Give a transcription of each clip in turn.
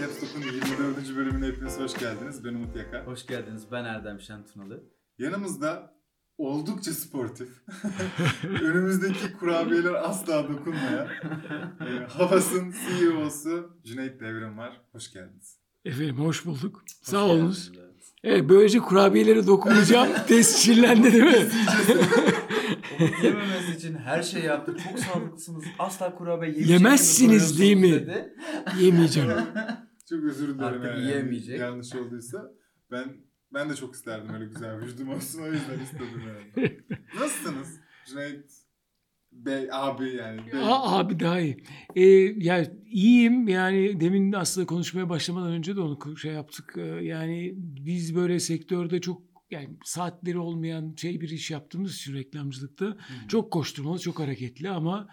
Caps Lock'un 24. bölümüne hepiniz hoş geldiniz. Ben Umut Yaka. Hoş geldiniz. Ben Erdem Şentunalı. Yanımızda oldukça sportif, önümüzdeki kurabiyeler asla dokunmayan, e, Havas'ın CEO'su Cüneyt Devrim var. Hoş geldiniz. Efendim hoş bulduk. Hoş Sağ olunuz. evet. Böylece kurabiyelere dokunacağım tescillendi değil mi? Yememesi için her şeyi yaptık. Çok sağlıklısınız. Asla kurabiye yiyecek Yemezsiniz değil mi? dedi. Yemeyeceğim. Çok özür dilerim Artık yani yiyemeyecek. yanlış olduysa. Ben ben de çok isterdim öyle güzel vücudum olsun o yüzden istedim yani. Nasılsınız Cüneyt Bey, abi yani. Bey. Aa, abi daha iyi. Ee, ya iyiyim yani demin aslında konuşmaya başlamadan önce de onu şey yaptık. Ee, yani biz böyle sektörde çok yani saatleri olmayan şey bir iş yaptığımız için reklamcılıkta çok koşturmalı, çok hareketli ama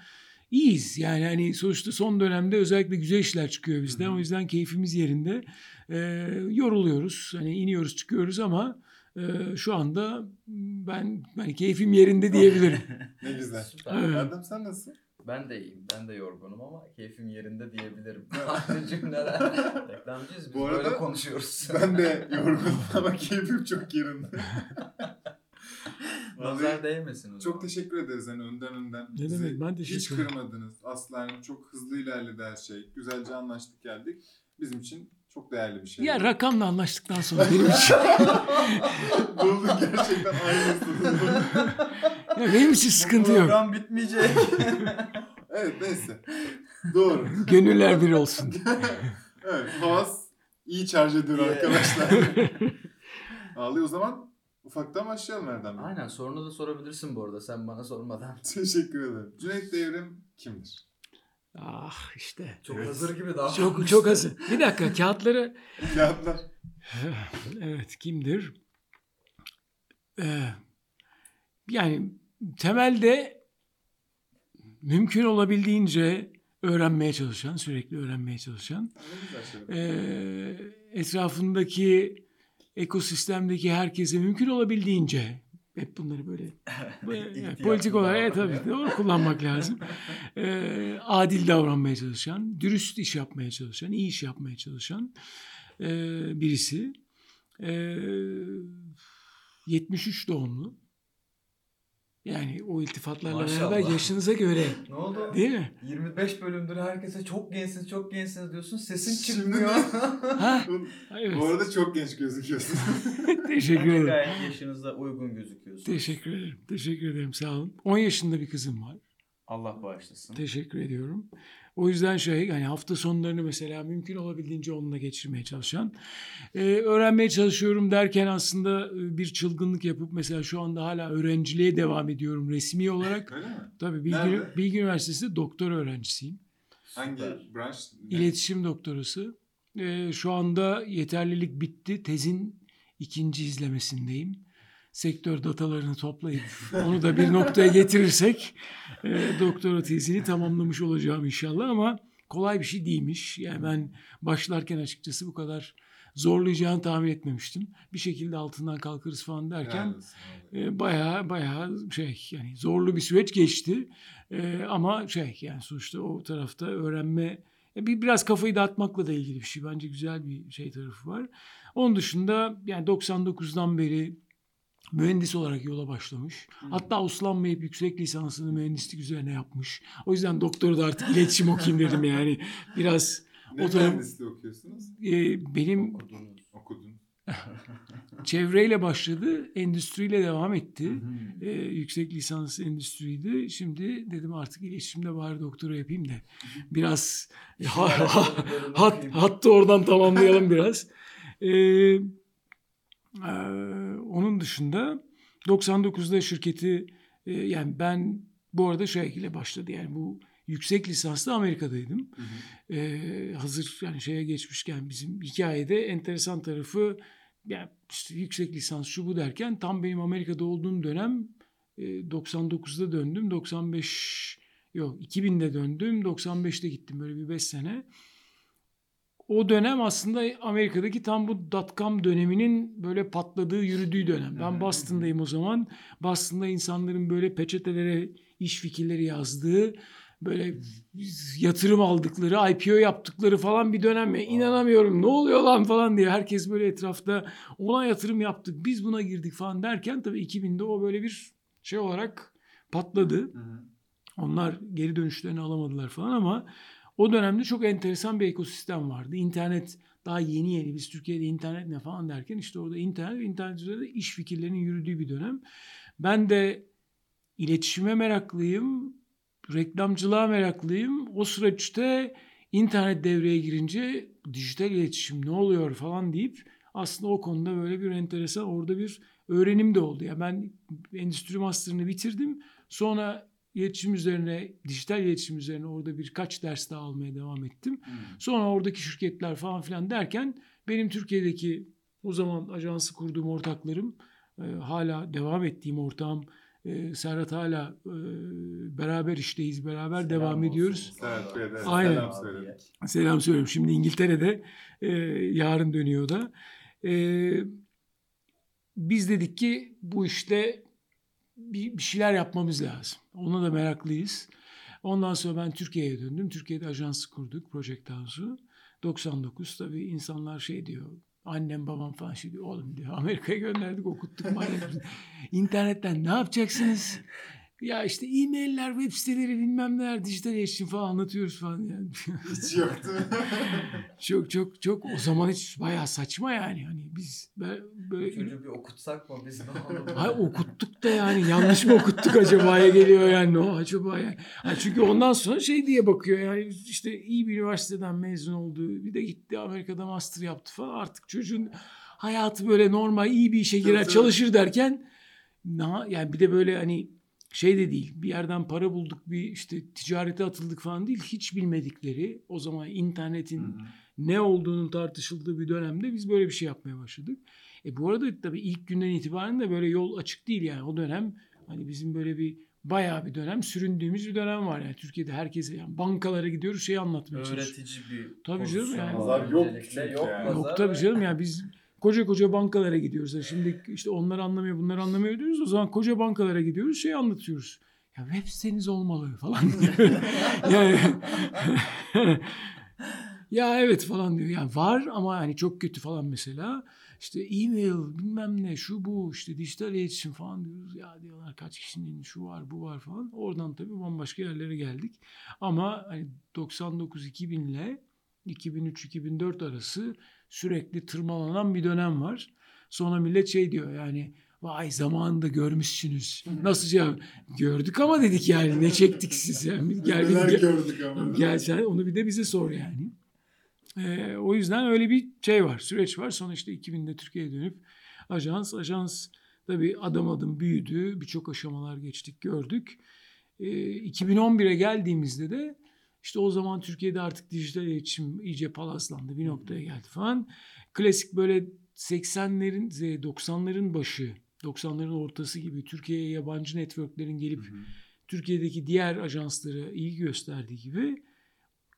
iyiyiz. Yani hani sonuçta son dönemde özellikle güzel işler çıkıyor bizden. Hı hı. O yüzden keyfimiz yerinde. Ee, yoruluyoruz. Hani iniyoruz, çıkıyoruz ama e, şu anda ben hani keyfim yerinde diyebilirim. Ne güzel. Süper. Evet. Erdem sen nasılsın? Ben de iyiyim. Ben de yorgunum ama keyfim yerinde diyebilirim. Aynı cümleler. Reklamcıyız biz Bu arada böyle konuşuyoruz. Ben de yorgunum ama keyfim çok yerinde. Nazar değmesin o çok zaman. teşekkür ederiz hani önden önden. Ne Bizi demek, ben teşekkür Hiç ederim. kırmadınız. Asla yani çok hızlı ilerledi her şey. Güzelce anlaştık geldik. Bizim için çok değerli bir şey. ya rakamla anlaştıktan sonra benim için, Bulduk gerçekten aynısını. ya benim için sıkıntı yok. program bitmeyecek. evet neyse. Doğru. Gönüller bir olsun. Evet Havas iyi şarj ediyor arkadaşlar. Ağlıyor o zaman ufaktan başlayalım Bey. Aynen sorunu da sorabilirsin bu arada sen bana sormadan. Teşekkür ederim. Cüneyt Devrim kimdir? ah işte. Çok Evet. hazır gibi davranmış. Çok çok hazır. Bir dakika kağıtları Kağıtlar. evet kimdir? Ee, yani temelde mümkün olabildiğince öğrenmeye çalışan, sürekli öğrenmeye çalışan, ee, etrafındaki ekosistemdeki herkese mümkün olabildiğince hep bunları böyle İhtiyatlı politik olarak evet, tabii doğru kullanmak lazım. Ee, adil davranmaya çalışan, dürüst iş yapmaya çalışan, iyi iş yapmaya çalışan e, birisi. Ee, 73 doğumlu. Yani o iltifatlarla Maşallah. beraber yaşınıza göre Ne oldu? değil mi? 25 bölümdür herkese çok gençsiniz çok gençsiniz diyorsun sesin çıkmıyor. Ha? Bu- Evet. Bu arada çok genç gözüküyorsun. Teşekkür ederim. Gayet yaşınıza uygun gözüküyorsun. Teşekkür ederim. Teşekkür ederim. Sağ olun. 10 yaşında bir kızım var. Allah bağışlasın. Teşekkür ediyorum. O yüzden şey hani hafta sonlarını mesela mümkün olabildiğince onunla geçirmeye çalışan. Ee, öğrenmeye çalışıyorum derken aslında e, bir çılgınlık yapıp mesela şu anda hala öğrenciliğe devam ediyorum resmi olarak. Öyle mi? Tabii Bilgi, Nerede? Bilgi Üniversitesi'nde doktor öğrencisiyim. Hangi branş? Ne? İletişim doktorası. Ee, şu anda yeterlilik bitti. Tezin ikinci izlemesindeyim. Sektör datalarını toplayıp onu da bir noktaya getirirsek e, doktora tezini tamamlamış olacağım inşallah ama kolay bir şey değilmiş. Yani ben başlarken açıkçası bu kadar zorlayacağını tahmin etmemiştim. Bir şekilde altından kalkarız falan derken e, bayağı bayağı şey yani zorlu bir süreç geçti. E, ama şey yani sonuçta o tarafta öğrenme e, bir biraz kafayı dağıtmakla da ilgili bir şey. Bence güzel bir şey tarafı var. Onun dışında yani 99'dan beri mühendis olarak yola başlamış. Hatta uslanmayıp yüksek lisansını mühendislik üzerine yapmış. O yüzden doktoru da artık iletişim okuyayım dedim yani. Biraz Ne o mühendisliği okuyorsunuz? e, benim Okudunuz. Okudun. çevreyle başladı, endüstriyle devam etti. Hı. Ee, yüksek lisans endüstriydi. Şimdi dedim artık iletişimde bari doktora yapayım da biraz ha, ha- hat, hattı oradan tamamlayalım biraz. Ee, onun dışında 99'da şirketi e, yani ben bu arada ile başladı yani bu yüksek lisanslı Amerika'daydım. Hı hı. Ee, hazır yani şeye geçmişken bizim hikayede enteresan tarafı yani işte yüksek lisans şu bu derken tam benim Amerika'da olduğum dönem e, 99'da döndüm 95 yok 2000'de döndüm 95'te gittim böyle bir 5 sene. O dönem aslında Amerika'daki tam bu dot-com döneminin böyle patladığı, yürüdüğü dönem. Ben Boston'dayım o zaman. Boston'da insanların böyle peçetelere iş fikirleri yazdığı böyle yatırım aldıkları, IPO yaptıkları falan bir dönem. Ya, inanamıyorum ne oluyor lan falan diye herkes böyle etrafta ona yatırım yaptık biz buna girdik falan derken tabii 2000'de o böyle bir şey olarak patladı. Onlar geri dönüşlerini alamadılar falan ama o dönemde çok enteresan bir ekosistem vardı. İnternet daha yeni yeni biz Türkiye'de internet ne falan derken işte orada internet ve internet üzerinde iş fikirlerinin yürüdüğü bir dönem. Ben de iletişime meraklıyım, reklamcılığa meraklıyım. O süreçte internet devreye girince dijital iletişim ne oluyor falan deyip aslında o konuda böyle bir enteresan orada bir öğrenim de oldu. Ya ben endüstri master'ını bitirdim. Sonra iletişim üzerine, dijital iletişim üzerine orada birkaç ders daha almaya devam ettim. Hı. Sonra oradaki şirketler falan filan derken benim Türkiye'deki o zaman ajansı kurduğum ortaklarım e, hala devam ettiğim ortağım e, Serhat hala e, beraber işteyiz, beraber Selam devam olsun. ediyoruz. Evet, evet, evet. Aynen. Selam söyledik. Selam söylüyorum. Şimdi İngiltere'de e, yarın dönüyor da. E, biz dedik ki bu işte bir, bir şeyler yapmamız lazım. Ona da meraklıyız. Ondan sonra ben Türkiye'ye döndüm. Türkiye'de ajansı kurduk Project House'u. 99 tabii insanlar şey diyor. Annem babam falan şey diyor. Oğlum diyor Amerika'ya gönderdik okuttuk. İnternetten ne yapacaksınız? Ya işte e-mailler, web siteleri bilmem neler, dijital iletişim falan anlatıyoruz falan yani. Hiç yoktu. çok çok çok o zaman hiç bayağı saçma yani. Hani biz böyle, böyle Çocuğu bir okutsak mı biz ne olur? Ay okuttuk da yani yanlış mı okuttuk acaba'ya geliyor yani o acaba yani. Ha, çünkü ondan sonra şey diye bakıyor yani işte iyi bir üniversiteden mezun oldu bir de gitti Amerika'da master yaptı falan artık çocuğun hayatı böyle normal iyi bir işe girer çalışır derken na, yani bir de böyle hani şey de değil bir yerden para bulduk bir işte ticarete atıldık falan değil hiç bilmedikleri o zaman internetin Hı hı. ne olduğunun tartışıldığı bir dönemde biz böyle bir şey yapmaya başladık. E bu arada tabii ilk günden itibaren de böyle yol açık değil yani o dönem hani bizim böyle bir bayağı bir dönem süründüğümüz bir dönem var yani Türkiye'de herkese yani bankalara gidiyoruz şey anlatmaya çalışıyoruz. Öğretici bir Tabii canım yani. Pazar yok Yok, yani. pazar Yok tabii canım yani biz koca koca bankalara gidiyoruz. Yani Şimdi işte onlar anlamıyor bunlar anlamıyor diyoruz. O zaman koca bankalara gidiyoruz şey anlatıyoruz. Ya web siteniz olmalı falan yani ya evet falan diyor. Yani var ama hani çok kötü falan mesela. İşte e-mail bilmem ne şu bu işte dijital iletişim falan diyoruz. Ya diyorlar kaç kişinin şu var bu var falan. Oradan tabii bambaşka yerlere geldik. Ama hani 99-2000 ile 2003-2004 arası sürekli tırmalanan bir dönem var. Sonra millet şey diyor yani vay zamanında görmüşsünüz. Nasıl cevap? Gördük ama dedik yani ne çektik siz yani. Gel, Neler gel, gördük ama. gel sen onu bir de bize sor yani. Ee, o yüzden öyle bir şey var, süreç var. Sonra işte 2000'de Türkiye'ye dönüp ajans, ajans tabii adım adım büyüdü. Birçok aşamalar geçtik, gördük. Ee, 2011'e geldiğimizde de işte o zaman Türkiye'de artık dijital iletişim iyice palazlandı. Bir noktaya geldi falan. Klasik böyle 80'lerin, 90'ların başı, 90'ların ortası gibi Türkiye'ye yabancı networklerin gelip Hı hı. Türkiye'deki diğer ajanslara ilgi gösterdiği gibi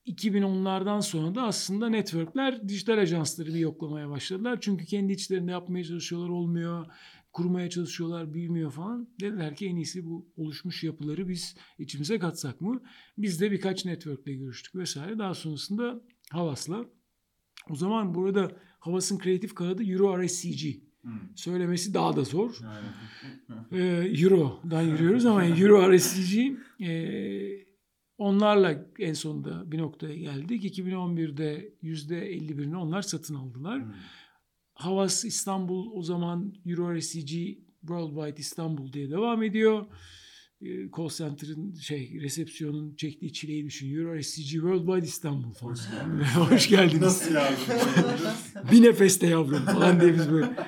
2010'lardan sonra da aslında networkler dijital ajansları bir yoklamaya başladılar. Çünkü kendi içlerinde yapmaya çalışıyorlar olmuyor. Kurmaya çalışıyorlar büyümüyor falan. Dediler ki en iyisi bu oluşmuş yapıları biz içimize katsak mı? Biz de birkaç networkle görüştük vesaire. Daha sonrasında Havas'la. O zaman burada Havas'ın kreatif kanadı Euro RSCG. Hı. Söylemesi daha da zor. Ee, Euro'dan yürüyoruz ama Euro RSCG e, onlarla en sonunda bir noktaya geldik. 2011'de %51'ini onlar satın aldılar. Hı. Havas İstanbul o zaman Euro RSCG Worldwide İstanbul diye devam ediyor. Ee, Call center'ın şey resepsiyonun çektiği çileyi düşün. Euro RSCG Worldwide İstanbul falan. Hoş geldiniz. Hoş geldiniz. Nasıl olabiliriz? Bir nefeste yavrum falan diye biz böyle.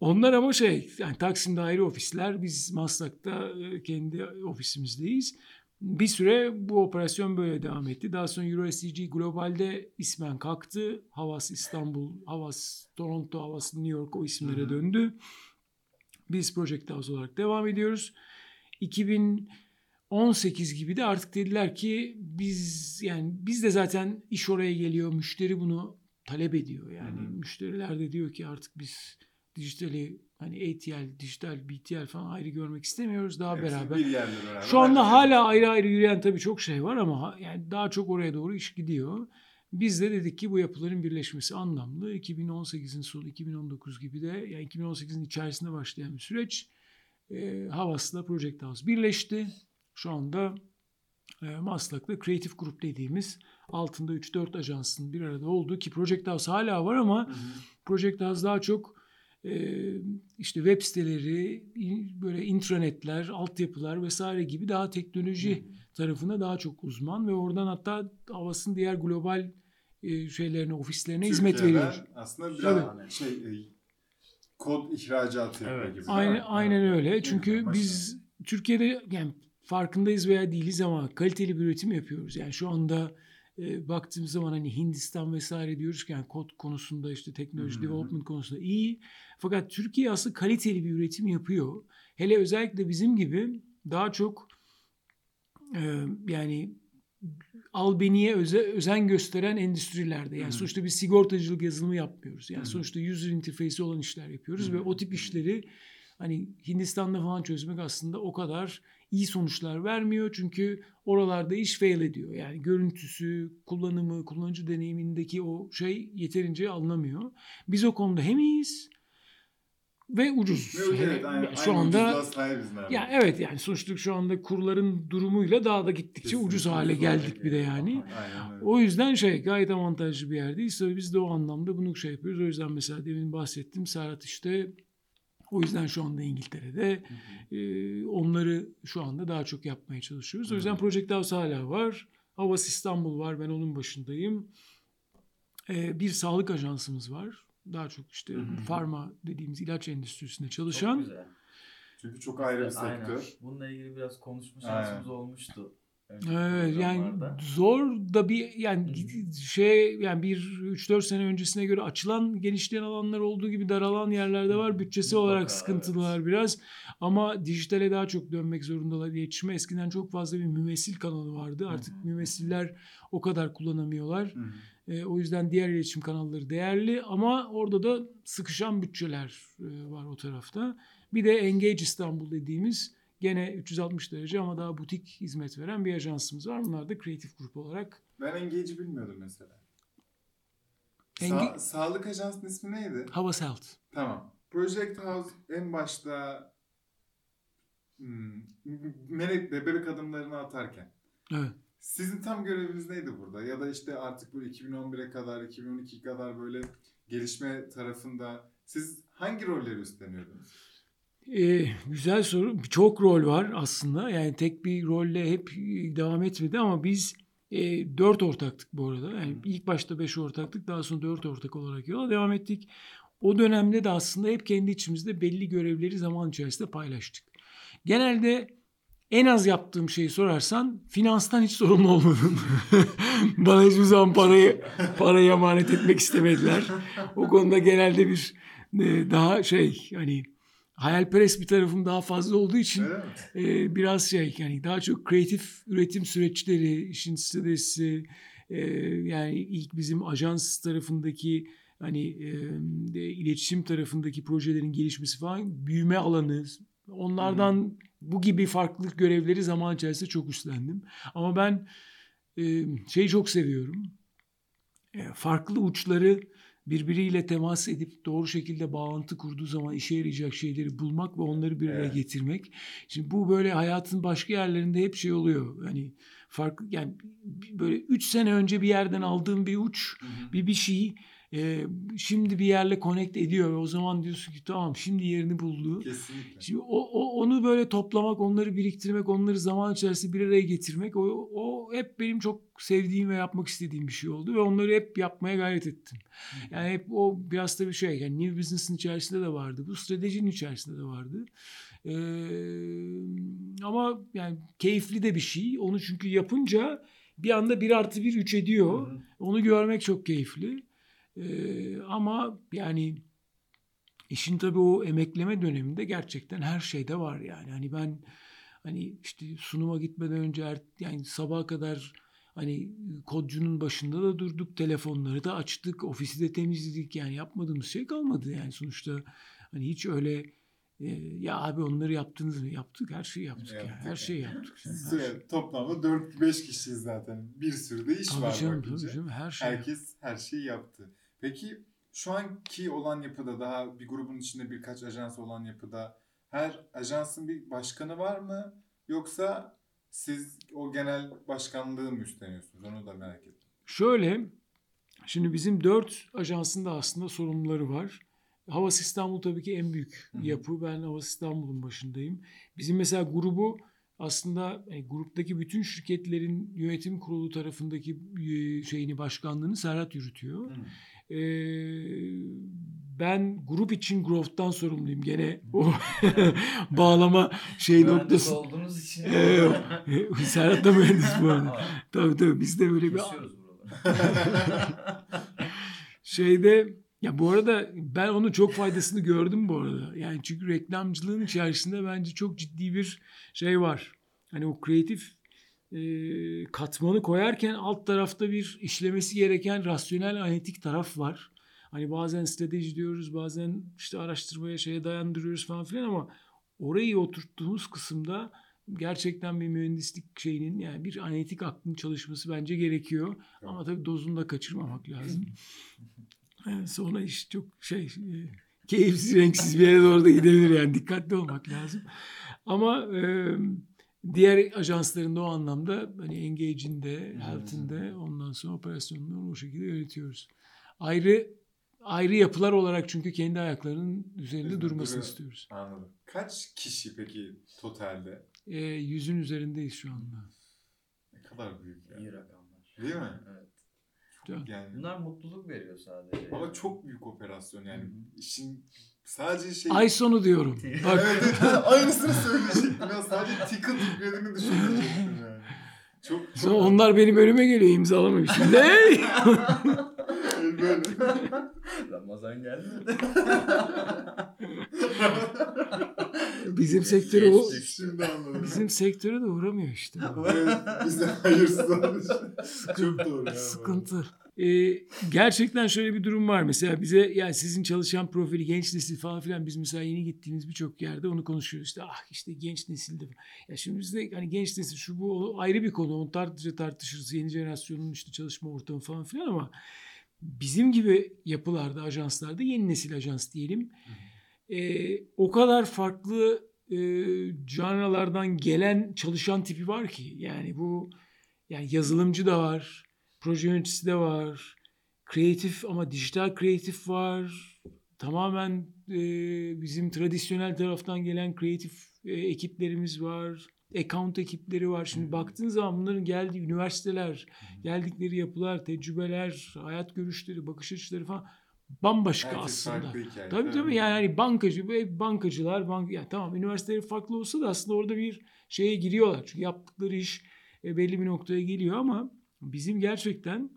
Onlar ama şey yani Taksim'de ayrı ofisler biz Maslak'ta e, kendi ofisimizdeyiz. Bir süre bu operasyon böyle devam etti. Daha sonra EuroSCG globalde ismen kalktı. Havas İstanbul, Havas Toronto, Havas New York o isimlere Hı hı. döndü. Biz Project House olarak devam ediyoruz. 2018 gibi de artık dediler ki biz yani biz de zaten iş oraya geliyor. Müşteri bunu talep ediyor. Yani Hı hı. müşteriler de diyor ki artık biz dijitali hani ATL, dijital, BTL falan ayrı görmek istemiyoruz. Daha Hepsi beraber. bir yerde beraber. Şu anda hala ayrı ayrı yürüyen tabii çok şey var ama yani daha çok oraya doğru iş gidiyor. Biz de dedik ki bu yapıların birleşmesi anlamlı. 2018'in sonu 2019 gibi de yani 2018'in içerisinde başlayan bir süreç. E, Havas'la Project House birleşti. Şu anda e, Maslak'ta Creative Group dediğimiz altında 3-4 ajansın bir arada olduğu ki Project House hala var ama Hı hı. Project House daha çok işte web siteleri, böyle intranetler, altyapılar vesaire gibi daha teknoloji tarafına daha çok uzman ve oradan hatta Havas'ın diğer global şeylerine, ofislerine hizmet Türkiye'den veriyor. Aslında biraz Tabii. şey kod ihracatı yapıyor Evet. gibi. Aynen mi? aynen öyle. Çünkü mi? biz Türkiye'de yani farkındayız veya değiliz ama kaliteli bir üretim yapıyoruz. Yani şu anda e, baktığımız zaman hani Hindistan vesaire diyoruz ki yani kod konusunda işte teknoloji hı. development konusunda iyi. Fakat Türkiye aslında kaliteli bir üretim yapıyor. Hele özellikle bizim gibi daha çok e, yani albeniye öze, özen gösteren endüstrilerde. Yani hı. sonuçta biz sigortacılık yazılımı yapmıyoruz. Yani hı. sonuçta user interface'i olan işler yapıyoruz Hı ve o tip işleri hani Hindistan'da falan çözmek aslında o kadar iyi sonuçlar vermiyor. Çünkü oralarda iş fail ediyor. Yani görüntüsü, kullanımı, kullanıcı deneyimindeki o şey yeterince alınamıyor. Biz o konuda hem iyiyiz ve ucuz. Ve evet, Hele aynı, şu aynı anda ya evet yani sonuçta şu anda kurların durumuyla daha da gittikçe Kesinlikle ucuz hale geldik bir de yani. Aynen. O yüzden şey gayet avantajlı bir yerdeyiz. Tabii biz de o anlamda bunu şey yapıyoruz. O yüzden mesela demin bahsettim Serhat işte o yüzden şu anda İngiltere'de Hı hı. e, onları şu anda daha çok yapmaya çalışıyoruz. O yüzden. Project House hala var. Havas İstanbul var. Ben onun başındayım. E, bir sağlık ajansımız var. Daha çok işte Hı hı. farma dediğimiz ilaç endüstrisinde Çok çalışan. güzel. Çünkü çok ayrı bir Aynen. sektör. Bununla ilgili biraz konuşma Aynen. şansımız olmuştu. Evet yani zor da bir yani Hı şey yani bir 3-4 sene öncesine göre açılan genişleyen alanlar olduğu gibi daralan yerlerde var. Bütçesi Mutlaka, olarak sıkıntılılar biraz ama dijitale daha çok dönmek zorundalar iletişime. Eskiden çok fazla bir mümessil kanalı vardı. Artık Hı hı. mümessiller o kadar kullanamıyorlar. Hı hı. E, o yüzden diğer iletişim kanalları değerli ama orada da sıkışan bütçeler e, var o tarafta. Bir de Engage İstanbul dediğimiz gene 360 derece ama daha butik hizmet veren bir ajansımız var. Bunlar da Creative Group olarak. Ben Engage'i bilmiyordum mesela. Enge- Sa- sağlık ajansının ismi neydi? Havas Health. Tamam. Project House en başta hmm, Melek de bebek adımlarını atarken Evet. sizin tam göreviniz neydi burada? Ya da işte artık bu 2011'e kadar, 2012'ye kadar böyle gelişme tarafında siz hangi rolleri üstleniyordunuz? Ee, güzel soru. Çok rol var aslında. Yani tek bir rolle hep e, devam etmedi ama biz e, dört ortaktık bu arada. Yani ilk başta beş ortaktık. Daha sonra dört ortak olarak yola devam ettik. O dönemde de aslında hep kendi içimizde belli görevleri zaman içerisinde paylaştık. Genelde en az yaptığım şeyi sorarsan finanstan hiç sorumlu olmadım. Bana hiçbir zaman parayı parayı emanet etmek istemediler. O konuda genelde bir e, daha şey hani hayalperest bir tarafım daha fazla olduğu için mi? e, biraz şey yani daha çok kreatif üretim süreçleri, işin stratejisi e, yani ilk bizim ajans tarafındaki hani e, iletişim tarafındaki projelerin gelişmesi falan büyüme alanı onlardan bu gibi farklı görevleri zaman içerisinde çok üstlendim. Ama ben e, şeyi çok seviyorum. E, farklı uçları birbiriyle temas edip doğru şekilde bağlantı kurduğu zaman işe yarayacak şeyleri bulmak ve onları bir araya Evet. getirmek. Şimdi bu böyle hayatın başka yerlerinde hep şey oluyor. Hani farklı yani böyle 3 sene önce bir yerden aldığım bir uç, Hı hı. bir bir şey e, şimdi bir yerle connect ediyor ve o zaman diyorsun ki tamam şimdi yerini buldu. Kesinlikle. Şimdi o, o onu böyle toplamak, onları biriktirmek, onları zaman içerisinde bir araya getirmek o, o hep benim çok sevdiğim ve yapmak istediğim bir şey oldu ve onları hep yapmaya gayret ettim. Yani hep o biraz da bir şey yani New Business'ın içerisinde de vardı. Bu stratejinin içerisinde de vardı. Ee, ama yani keyifli de bir şey. Onu çünkü yapınca bir anda bir artı bir üç ediyor. Hı hı. Onu görmek çok keyifli. Ee, ama yani işin tabii o emekleme döneminde gerçekten her şeyde var yani. Hani ben hani işte sunuma gitmeden önce er- yani sabaha kadar Hani kodcunun başında da durduk, telefonları da açtık, ofisi de temizledik. Yani yapmadığımız şey kalmadı yani sonuçta. Hani hiç öyle e, ya abi onları yaptınız mı? Yaptık, her şeyi yaptık yani. Yaptık Her şeyi yaptık. Yani. Siz de toplamda 4-5 kişiyiz zaten. Bir sürü de iş Tabii var canım, tabii canım, her şey. Herkes her şeyi yaptı. Peki şu anki olan yapıda daha bir grubun içinde birkaç ajans olan yapıda her ajansın bir başkanı var mı? Yoksa siz o genel başkanlığı mı üstleniyorsunuz? Onu da merak ettim. Şöyle, şimdi bizim dört ajansın da aslında sorumluları var. Havas İstanbul tabii ki en büyük Hı hı. yapı. Ben Havas İstanbul'un başındayım. Bizim mesela grubu aslında e, gruptaki bütün şirketlerin yönetim kurulu tarafındaki e, şeyini başkanlığını Serhat yürütüyor. E, ben grup için growth'tan sorumluyum. Gene o bağlama şey Mühendis noktası. olduğunuz için. Ee, Serhat da mühendis bu arada. Tabii tabii biz de böyle bir şeyde ya bu arada ben onun çok faydasını gördüm bu arada. Yani çünkü reklamcılığın içerisinde bence çok ciddi bir şey var. Hani o kreatif e, katmanı koyarken alt tarafta bir işlemesi gereken rasyonel analitik taraf var. Hani bazen strateji diyoruz, bazen işte araştırmaya şeye dayandırıyoruz falan filan ama orayı oturttuğumuz kısımda gerçekten bir mühendislik şeyinin yani bir analitik aklın çalışması bence gerekiyor. Ama tabii dozunu da kaçırmamak lazım. Yani sonra iş çok şey keyifsiz renksiz bir yere doğru da gidebilir yani dikkatli olmak lazım. Ama e, diğer ajansların da o anlamda hani Engage'in de, Health'in de ondan sonra operasyonları o şekilde yönetiyoruz. Ayrı ayrı yapılar olarak çünkü kendi ayaklarının üzerinde Üzerinde durmasını duruyor. istiyoruz. Anladım. Kaç kişi peki totalde? E, yüzün üzerindeyiz şu anda. Ne kadar büyük ya. İyi rakamlar. Değil mi? Evet. Yani Bunlar mutluluk veriyor sadece. ama çok büyük operasyon yani. İşin sadece şey... Ay sonu diyorum. Bak Evet, evet, aynısını söyleyecektim. Ya sadece ticket yüklediğini düşünecektim yani. Çok, sonra çok onlar benim önüme geliyor imzalamak için. Ne? böyle. Ramazan gelmedi. Bizim sektöre o bizim sektöre de uğramıyor işte. Evet, biz de hayırsız. Çok doğru ya. Sıkıntı. Ee, gerçekten şöyle bir durum var. Mesela bize yani sizin çalışan profili genç nesil falan filan biz mesela yeni gittiğimiz birçok yerde onu konuşuyoruz. İşte ah işte genç nesilde. Ya şimdi bizde hani genç nesil şu bu ayrı bir konu. Onu tartışır tartışırız. Yeni jenerasyonun işte çalışma ortamı falan filan ama bizim gibi yapılarda, ajanslarda yeni nesil ajans diyelim. Ee, o kadar farklı e, canralardan gelen çalışan tipi var ki yani bu yani yazılımcı da var, proje yöneticisi de var, kreatif ama dijital kreatif var. Tamamen e, bizim tradisyonel taraftan gelen kreatif e, ekiplerimiz var. Account ekipleri var. Şimdi baktığın zaman bunların geldiği üniversiteler, geldikleri yapılar, tecrübeler, hayat görüşleri, bakış açıları falan bambaşka Herkes aslında. hikaye. Tabii tabii yani hani bankacı ve bankacılar bank yani tamam üniversiteleri farklı olsa da aslında orada bir şeye giriyorlar. Çünkü yaptıkları iş e, belli bir noktaya geliyor ama bizim gerçekten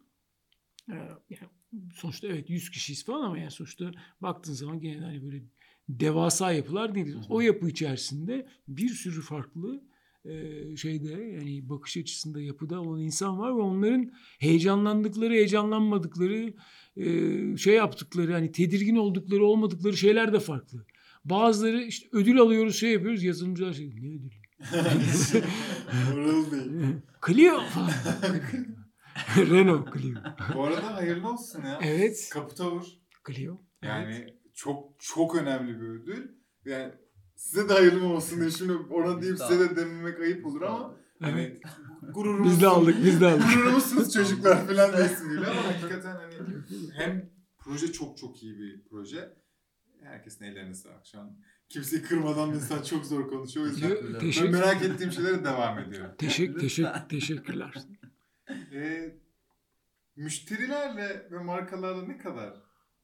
e, yani sonuçta evet 100 kişiyiz falan ama yani sonuçta baktığın zaman gene hani böyle devasa yapılar değil. O yapı içerisinde bir sürü farklı e, şeyde yani bakış açısında yapıda olan insan var ve onların heyecanlandıkları, heyecanlanmadıkları, e, şey yaptıkları hani tedirgin oldukları, olmadıkları şeyler de farklı. Bazıları işte ödül alıyoruz, şey yapıyoruz. Yazılımcılar şey ne ödülü? Moral değil. Clio falan. Renault Clio. Bu arada hayırlı olsun ya. Evet. Kaputavur. Clio. Yani Evet. çok çok önemli bir ödül. Yani size de hayırlı olsun diye şimdi ona deyip size de dememek ayıp olur ama hani Evet. gururumuz Biz de aldık, biz de aldık. Gururumuzsunuz çocuklar falan resmiyle ama hakikaten hani hem proje çok çok iyi bir proje. Herkesin ellerine sağlık şu an. Kimseyi kırmadan mesela çok zor konuşuyor. O yüzden Te- ben teşekkür, merak ettiğim şeylere devam ediyorum. teşekkür, teşekkür, teşekkürler. Ee, müşterilerle ve markalarla ne kadar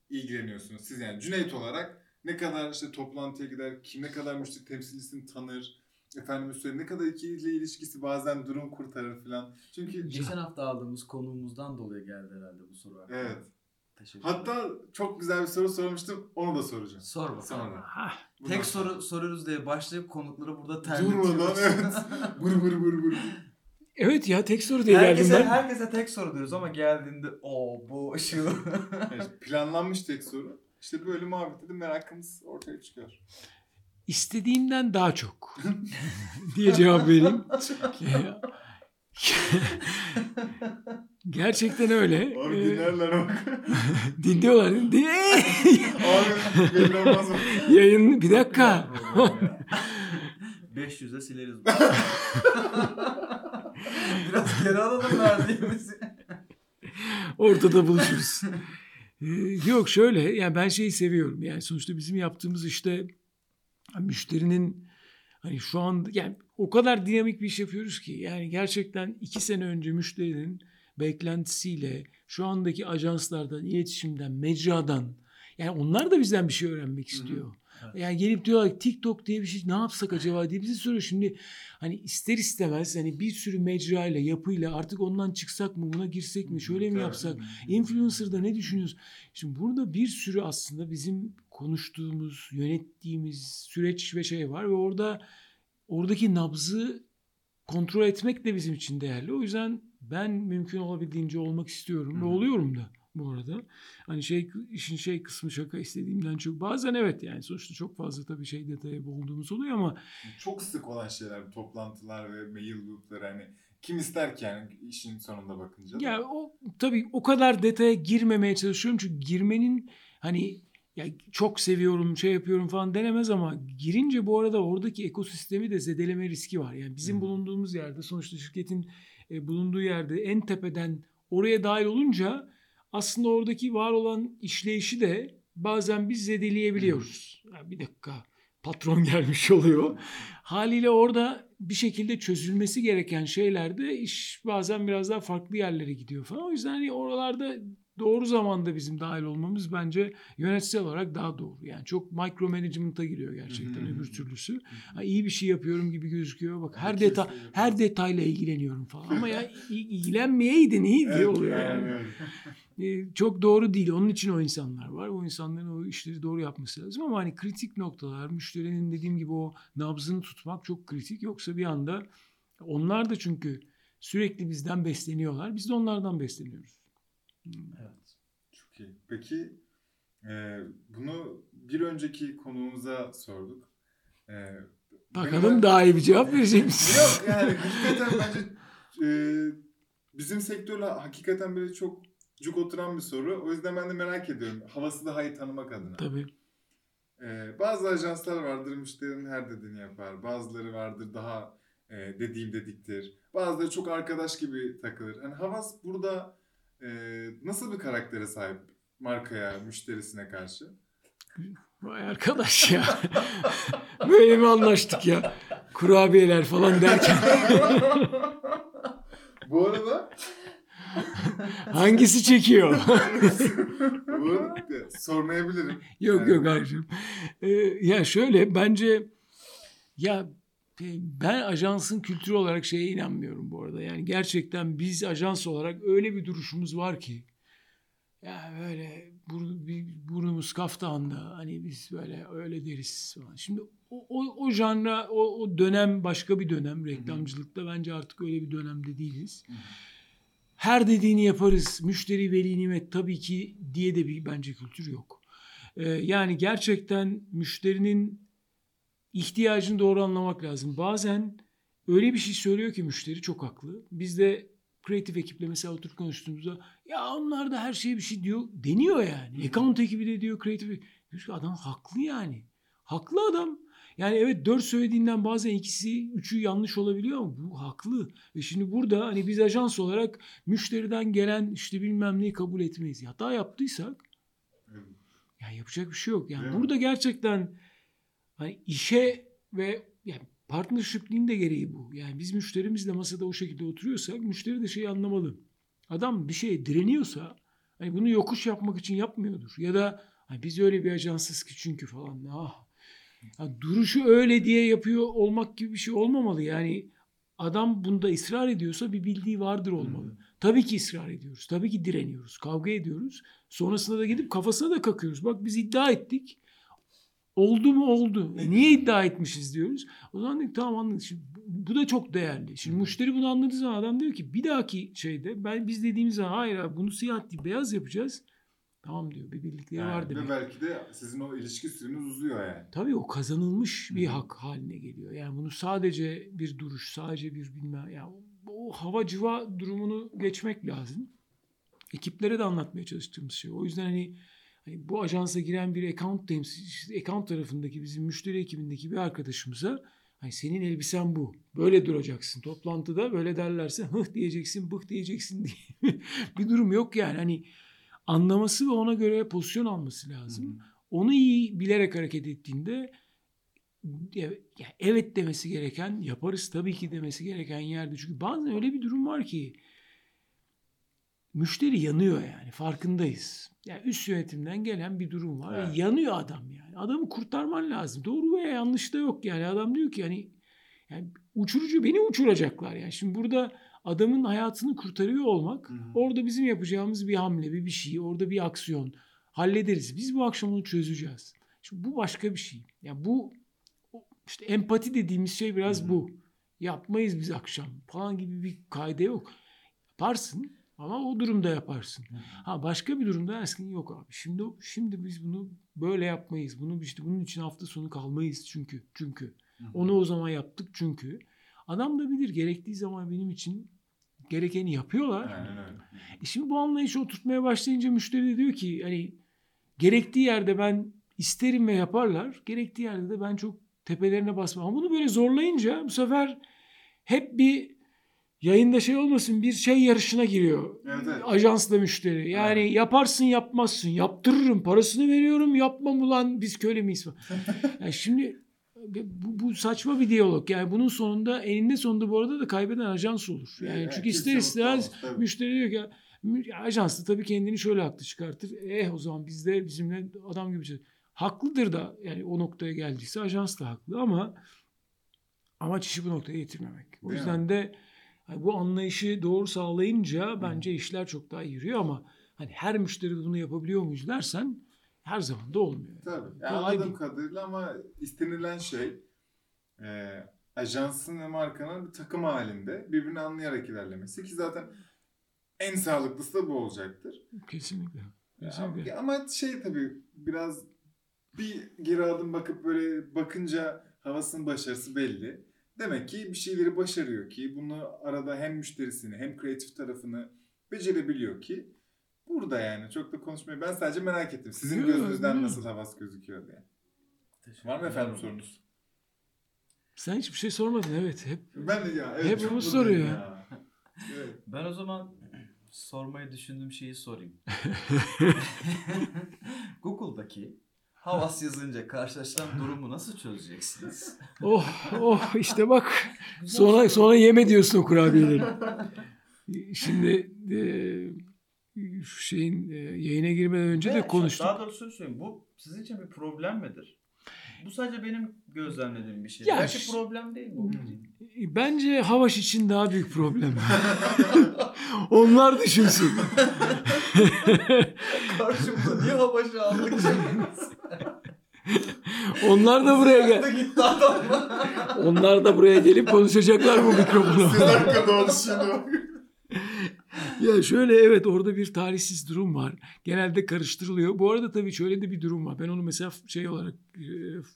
ilgileniyorsunuz siz yani Cüneyt olarak ne kadar işte toplantıya gider, kim ne kadar müşteri temsilcisini tanır, efendim söyleyeyim ne kadar ikiliyle ilişkisi bazen durum kurtarır falan. Çünkü Geçen hafta aldığımız konuğumuzdan dolayı geldi herhalde bu soru. aklıma. evet. Teşekkür Hatta çok güzel bir soru sormuştum. Onu da soracağım. Sor bakalım. Sonra. Hah, Bundan Tek sonra. soru soruyoruz diye başlayıp konukları burada terletiyoruz. Durmadan evet. Vur vur vur vur. Evet ya tek soru diye geldim herkese, ben. herkese tek soru diyoruz ama geldiğinde o bu şu. Yani planlanmış tek soru. İşte böyle muhabbette de merakımız ortaya çıkıyor. İstediğimden daha çok diye cevap vereyim. Gerçekten öyle. Abi Ee, dinlerler bak. dinliyorlar. Din- Abi belli olmaz mı? Yayın bir dakika. 500'e sileriz. Biraz geri alalım verdiğimizi. Ortada buluşuruz. Ee, Yok şöyle yani ben şeyi seviyorum. Yani sonuçta bizim yaptığımız işte müşterinin hani şu an yani o kadar dinamik bir iş yapıyoruz ki yani gerçekten iki sene önce müşterinin beklentisiyle şu andaki ajanslardan, iletişimden, mecradan yani onlar da bizden bir şey öğrenmek istiyor. Evet. Yani gelip diyorlar ki TikTok diye bir şey ne yapsak acaba diye bizi soruyor. Şimdi hani ister istemez hani bir sürü mecrayla, yapıyla artık ondan çıksak mı, buna girsek mi, şöyle mi yapsak? Influencer'da ne düşünüyoruz? Şimdi burada bir sürü aslında bizim konuştuğumuz, yönettiğimiz süreç ve şey var ve orada oradaki nabzı kontrol etmek de bizim için değerli. O yüzden ben mümkün olabildiğince olmak istiyorum ve oluyorum da bu arada. Hani şey işin şey kısmı şaka istediğimden çok. Bazen evet yani sonuçta çok fazla tabii şey detaya boğulduğumuz oluyor ama Çok sık olan şeyler toplantılar ve mail loop'ları hani kim ister ki yani işin sonunda bakınca. da. Ya o tabii o kadar detaya girmemeye çalışıyorum çünkü girmenin hani ya çok seviyorum şey yapıyorum falan denemez ama girince bu arada oradaki ekosistemi de zedeleme riski var. Yani bizim Hı. bulunduğumuz yerde sonuçta şirketin e, bulunduğu yerde en tepeden oraya dahil olunca aslında oradaki var olan işleyişi de bazen biz zedeleyebiliyoruz. Ya bir dakika patron gelmiş oluyor. Haliyle orada bir şekilde çözülmesi gereken şeylerde iş bazen biraz daha farklı yerlere gidiyor falan. O yüzden hani oralarda doğru zamanda bizim dahil olmamız bence yönetsel olarak daha doğru. Yani çok micro management'a giriyor gerçekten öbür türlüsü. Ha, iyi bir şey yapıyorum gibi gözüküyor. Bak her Herkes detay her detayla ilgileniyorum falan. Ama ya il- ilgilenmeyeydin iyiydi Evet, oluyor yani. öyle. E, çok doğru değil. Onun için o insanlar var. O insanların o işleri doğru yapması lazım. Ama hani kritik noktalar, müşterinin dediğim gibi o nabzını tutmak çok kritik. Yoksa bir anda onlar da çünkü sürekli bizden besleniyorlar. Biz de onlardan besleniyoruz. Evet. Çok iyi. Peki e, bunu bir önceki konuğumuza sorduk. E, Bakalım benim- daha iyi bir cevap verecek misin? Yok yani hakikaten bence e, bizim sektörle hakikaten böyle çok cuk oturan bir soru. O yüzden ben de merak ediyorum. Havası daha iyi tanımak adına. Tabii. Ee, bazı ajanslar vardır müşterinin her dediğini yapar. Bazıları vardır daha e, dediğim dediktir. Bazıları çok arkadaş gibi takılır. Hani Havas burada e, nasıl bir karaktere sahip markaya, müşterisine karşı? Vay arkadaş ya. Böyle mi anlaştık ya? Kurabiyeler falan derken. Bu arada Hangisi çekiyor? bu arada sormayabilirim. Yok Evet. yok Arif'im. Ee, ya şöyle bence ya ben ajansın kültürü olarak şeye inanmıyorum bu arada. Yani gerçekten biz ajans olarak öyle bir duruşumuz var ki ya böyle bur, bir burnumuz kaftağında hani biz böyle öyle deriz falan. Şimdi o, o, o janra o, o dönem başka bir dönem reklamcılıkta bence artık öyle bir dönemde değiliz. Hı hı. Her dediğini yaparız. Müşteri veli nimet tabii ki diye de bir bence kültür yok. Ee, yani gerçekten müşterinin ihtiyacını doğru anlamak lazım. Bazen öyle bir şey söylüyor ki müşteri çok haklı. Biz de kreatif ekiple mesela oturup konuştuğumuzda ya onlar da her şeye bir şey diyor. Deniyor yani. Account ekibi de diyor kreatif. Diyoruz ki adam haklı yani. Haklı adam. Yani evet dört söylediğinden bazen ikisi, üçü yanlış olabiliyor ama bu haklı. Ve şimdi burada hani biz ajans olarak müşteriden gelen işte bilmem neyi kabul etmeyiz. Hata yaptıysak ya yapacak bir şey yok. Yani Değil mi? burada gerçekten hani işe ve yani partnership'liğin de gereği bu. Yani biz müşterimizle masada o şekilde oturuyorsak müşteri de şeyi anlamalı. Adam bir şeye direniyorsa hani bunu yokuş yapmak için yapmıyordur. Ya da hani biz öyle bir ajansız ki çünkü falan. Ah. Ya duruşu öyle diye yapıyor olmak gibi bir şey olmamalı. Yani adam bunda ısrar ediyorsa bir bildiği vardır olmalı. Tabii ki ısrar ediyoruz. Tabii ki direniyoruz. Kavga ediyoruz. Sonrasında da gidip kafasına da kakıyoruz. Bak biz iddia ettik. Oldu mu oldu. E niye iddia etmişiz diyoruz. O zaman dedik tamam anladık. Şimdi bu da çok değerli. Şimdi müşteri bunu anladığı zaman adam diyor ki bir dahaki şeyde ben biz dediğimiz zaman hayır abi bunu siyah değil beyaz yapacağız. Tamam diyor bir birlikleri Yani var ve demek. belki de sizin o ilişki süreniz uzuyor yani. Tabii o kazanılmış bir hak haline geliyor. Yani bunu sadece bir duruş, sadece bir bilmem ya o hava civa durumunu geçmek lazım. Ekiplere de anlatmaya çalıştığımız şey. O yüzden hani bu ajansa giren bir account temsilcisi, account tarafındaki bizim müşteri ekibindeki bir arkadaşımıza hani senin elbisen bu. Böyle duracaksın. Toplantıda böyle derlerse hıh diyeceksin, bıh diyeceksin diye bir durum yok yani. Hani anlaması ve ona göre pozisyon alması lazım onu iyi bilerek hareket ettiğinde evet demesi gereken yaparız tabii ki demesi gereken yerde. Çünkü bazen öyle bir durum var ki müşteri yanıyor yani farkındayız. Yani üst yönetimden gelen bir durum var. ve Evet. yanıyor adam yani. Adamı kurtarman lazım. Doğru veya yanlış da yok yani. Adam diyor ki hani yani uçurucu beni uçuracaklar yani. Şimdi burada adamın hayatını kurtarıyor olmak Hı hı. orada bizim yapacağımız bir hamle, bir bir şey, orada bir aksiyon hallederiz. Biz bu akşam onu çözeceğiz. Şimdi bu başka bir şey. Yani bu işte empati dediğimiz şey biraz Hı hı. bu. Yapmayız biz akşam falan gibi bir kaide yok. Yaparsın ama o durumda yaparsın. Ha başka bir durumda dersin yok abi şimdi şimdi biz bunu böyle yapmayız. Bunu işte bunun için hafta sonu kalmayız çünkü çünkü onu o zaman yaptık çünkü. Adam da bilir gerektiği zaman benim için gerekeni yapıyorlar. Aynen öyle. E şimdi bu anlayışı oturtmaya başlayınca müşteri de diyor ki hani gerektiği yerde ben isterim ve yaparlar. Gerektiği yerde de ben çok tepelerine basmam. Ama bunu böyle zorlayınca bu sefer hep bir yayında şey olmasın bir şey yarışına giriyor. Evet, evet. Ajansla müşteri. Yani Evet. yaparsın yapmazsın. Yaptırırım parasını veriyorum yapmam ulan biz köle miyiz yani şimdi bu, bu saçma bir diyalog. Yani bunun sonunda eninde sonunda bu arada da kaybeden ajans olur. Yani Evet, çünkü ister istemez müşteri diyor ki "Mü- ya ajans da tabii kendini şöyle haklı çıkartır. Eh o zaman biz de bizimle adam gibi çalışırız." Haklıdır da yani o noktaya geldiyse ajans da haklı ama amaç işi bu noktaya getirmemek. O yüzden de hani bu anlayışı doğru sağlayınca bence işler çok daha iyi yürüyor ama hani her müşteri bunu yapabiliyor muyuz dersen her zaman da olmuyor. Tabii. Yani Kolay anladığım değil. kadarıyla ama istenilen şey e, ajansın ve markanın bir takım halinde birbirini anlayarak ilerlemesi ki zaten en sağlıklısı da bu olacaktır. Kesinlikle. Ya, Kesinlikle. ama şey tabii biraz bir geri adım bakıp böyle bakınca havasının başarısı belli. Demek ki bir şeyleri başarıyor ki bunu arada hem müşterisini hem kreatif tarafını becerebiliyor ki burada yani çok da konuşmayı ben sadece merak ettim. Sizin Yok, gözünüzden nasıl havas gözüküyor diye. Var mı efendim sorunuz? Sen hiçbir şey sormadın evet. Hep Ben de ya evet, Hep mutluyum soruyor. ya. Evet. Ben o zaman sormayı düşündüğüm şeyi sorayım. Google'daki Havas yazınca karşılaşılan durumu nasıl çözeceksiniz? oh oh işte bak sonra soru. sonra yeme diyorsun o kurabiyeleri. Şimdi e, şu şeyin e, yayına girmeden önce de Ve konuştuk. Daha doğrusu söyleyeyim. Bu sizin için bir problem midir? Bu sadece benim gözlemlediğim bir şey. Ya ş- problem değil bu. Bence Havaş için daha büyük problem. Onlar düşünsün. Karşımıza niye havaşı aldık Onlar da buraya gel. Onlar da buraya gelip konuşacaklar bu mikrofonu. Bir dakika doğru şimdi. Ya şöyle evet orada bir tarihsiz durum var. Genelde karıştırılıyor. Bu arada tabii şöyle de bir durum var. Ben onu mesela şey olarak e,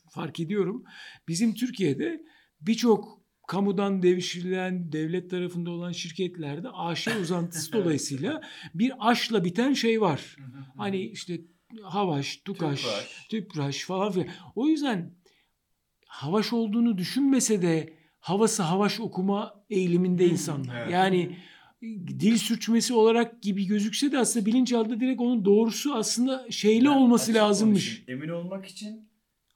fark ediyorum. Bizim Türkiye'de birçok kamudan devşirilen, devlet tarafında olan şirketlerde AŞ uzantısı dolayısıyla bir aşla biten şey var. Hani işte Havaş, Tukaş, Tüpraş. Tüpraş falan filan. O yüzden Havaş olduğunu düşünmese de havası Havaş okuma eğiliminde insanlar. Evet. Yani dil sürçmesi olarak gibi gözükse de aslında bilinçaltında direkt onun doğrusu aslında şeyli Ben olması lazımmış. Emin olmak için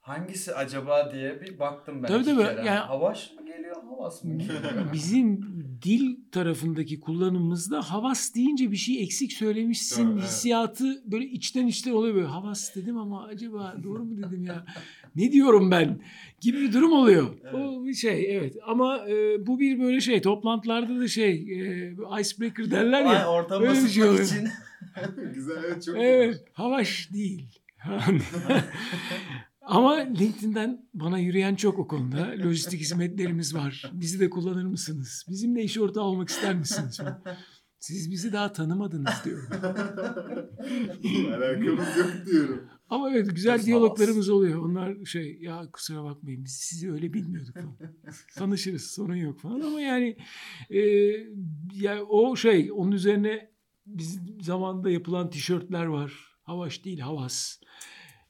hangisi acaba diye bir baktım ben. Tabii tabii, kere. yani- Havaş mı geliyor, havas mı geliyor? Bizim dil tarafındaki kullanımımızda havas deyince bir şey eksik söylemişsin evet. hissiyatı böyle içten içten oluyor böyle havas dedim ama acaba doğru mu dedim ya ne diyorum ben gibi bir durum oluyor. O bir şey evet ama e, bu bir böyle şey toplantılarda da şey e, icebreaker derler ya. ortamı şey ısıtmak oluyor. için. Güzel evet çok Evet havaş değil. Ama LinkedIn'den bana yürüyen çok o konuda. Lojistik hizmetlerimiz var. Bizi de kullanır mısınız? Bizimle iş ortağı olmak ister misiniz? Siz bizi daha tanımadınız diyorum. Alakamız yok diyorum. Ama evet güzel Kız diyaloglarımız oluyor. Onlar şey ya kusura bakmayın biz sizi öyle bilmiyorduk falan. Tanışırız sorun yok falan ama yani e, ya o şey onun üzerine biz zamanında yapılan tişörtler var. Havaş değil havas.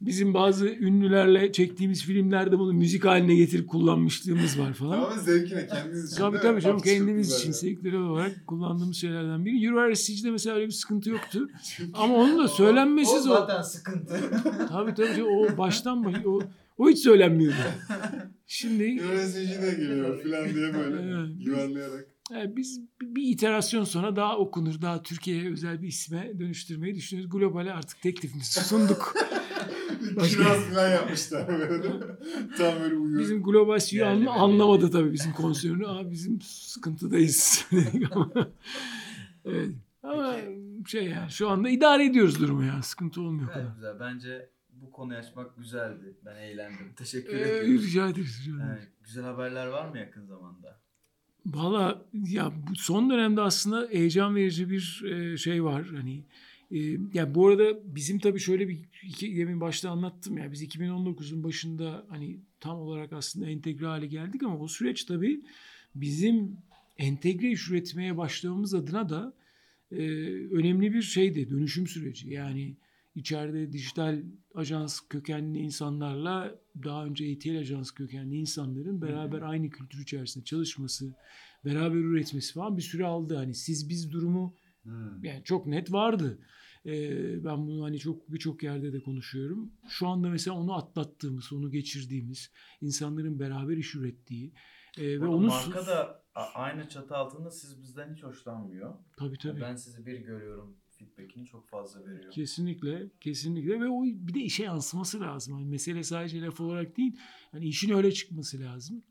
Bizim bazı ünlülerle çektiğimiz filmlerde bunu müzik haline getirip kullanmışlığımız var falan. Ama zevkine kendiniz için. Tabii tabii canım kendimiz için sektörel olarak kullandığımız şeylerden biri. Euro RSC'de mesela öyle bir sıkıntı yoktu. Ama onun da O söylenmesiz o. zaten sıkıntı. Tabii tabii o baştan baş, o, o hiç söylenmiyordu. Şimdi Yönetici de geliyor falan diye böyle yuvarlayarak. e, biz bir iterasyon sonra daha okunur, daha Türkiye'ye özel bir isme dönüştürmeyi düşünüyoruz. Globale artık teklifimizi sunduk. Başka- Kiraz falan yapmışlar böyle. Tam böyle uyuyor. Bizim global CEO anla- belli. anlamadı tabii bizim konsörünü. Abi bizim sıkıntıdayız. ama. evet. Ama şey yani şu anda idare ediyoruz durumu ya. Sıkıntı olmuyor Gayet kadar. güzel. Bence bu konuyu açmak güzeldi. Ben eğlendim. Teşekkür Ee, ederim. rica ederiz. Rica ederiz. Yani güzel haberler var mı yakın zamanda? Valla ya bu son dönemde aslında heyecan verici bir e, şey var. Hani e, ya bu arada bizim tabii şöyle bir iki, demin başta anlattım ya biz 2019'un başında hani tam olarak aslında entegre hale geldik ama o süreç tabii bizim entegre iş üretmeye başlamamız adına da e, önemli bir şeydi dönüşüm süreci. Yani içeride dijital ajans kökenli insanlarla daha önce ETL ajans kökenli insanların beraber aynı kültür içerisinde çalışması, beraber üretmesi falan bir süre aldı. Hani siz biz durumu Hmm. yani çok net vardı. Ee, ben bunu hani çok birçok yerde de konuşuyorum. Şu anda mesela onu atlattığımız, onu geçirdiğimiz, insanların beraber iş ürettiği e, ve onu marka da aynı çatı altında siz bizden hiç hoşlanmıyor. tabii tabii. Ben sizi bir görüyorum feedback'ini çok fazla veriyor. Kesinlikle, kesinlikle ve o bir de işe yansıması lazım. Yani mesele sadece laf olarak değil, hani işin öyle çıkması lazım.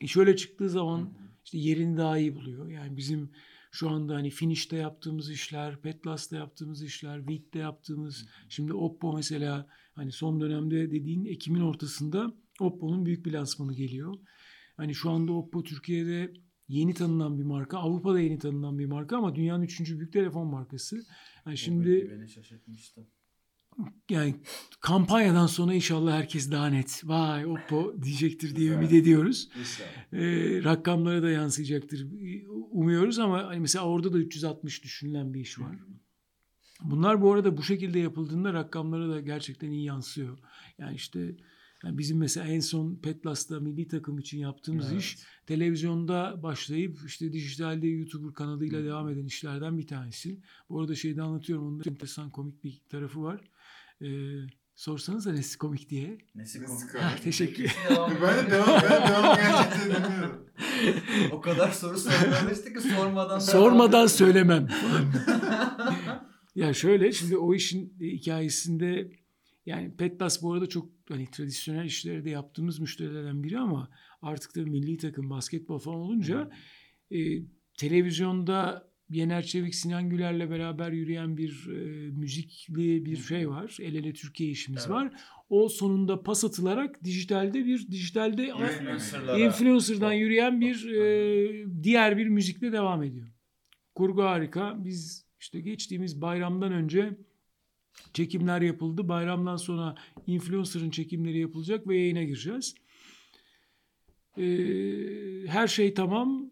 İş öyle çıktığı zaman hı. işte yerini daha iyi buluyor. Yani bizim şu anda hani Finish'te yaptığımız işler, Petlas'ta yaptığımız işler, Wheat'te yaptığımız, şimdi Oppo mesela hani son dönemde dediğin Ekim'in ortasında Oppo'nun büyük bir lansmanı geliyor. Hani şu anda Oppo Türkiye'de yeni tanınan bir marka, Avrupa'da yeni tanınan bir marka ama dünyanın üçüncü büyük telefon markası. Yani şimdi beni şaşırtmıştı. Yani kampanyadan sonra inşallah herkes daha net vay Oppo diyecektir diye ümit ediyoruz. Ee, rakamlara da yansıyacaktır e, umuyoruz ama hani mesela orada da 360 düşünülen bir iş var. Bunlar bu arada bu şekilde yapıldığında rakamlara da gerçekten iyi yansıyor. Yani işte yani bizim mesela en son Petlas'ta milli takım için yaptığımız Evet. iş televizyonda başlayıp işte dijitalde YouTuber kanalıyla devam eden işlerden bir tanesi. Bu arada şeyde anlatıyorum onun enteresan komik bir tarafı var. Ee, sorsanız da nesi komik diye. Nesi komik? Ha, teşekkür Ben de devam, ben devam gerçekten dinliyorum. o kadar soru sormamıştı ki sormadan Sormadan söylemem. ya şöyle şimdi o işin hikayesinde yani Petlas bu arada çok hani tradisyonel işleri de yaptığımız müşterilerden biri ama artık da milli takım basketbol falan olunca e, televizyonda Yener Çevik, Sinan Güler'le beraber yürüyen bir e, müzikli bir şey var. El ele Türkiye işimiz Evet. var. O sonunda pas atılarak dijitalde bir dijitalde influencer'dan yürüyen bir e, diğer bir müzikle devam ediyor. Kurgu harika. Biz işte geçtiğimiz bayramdan önce çekimler yapıldı. Bayramdan sonra influencer'ın çekimleri yapılacak ve yayına gireceğiz. E, her şey tamam.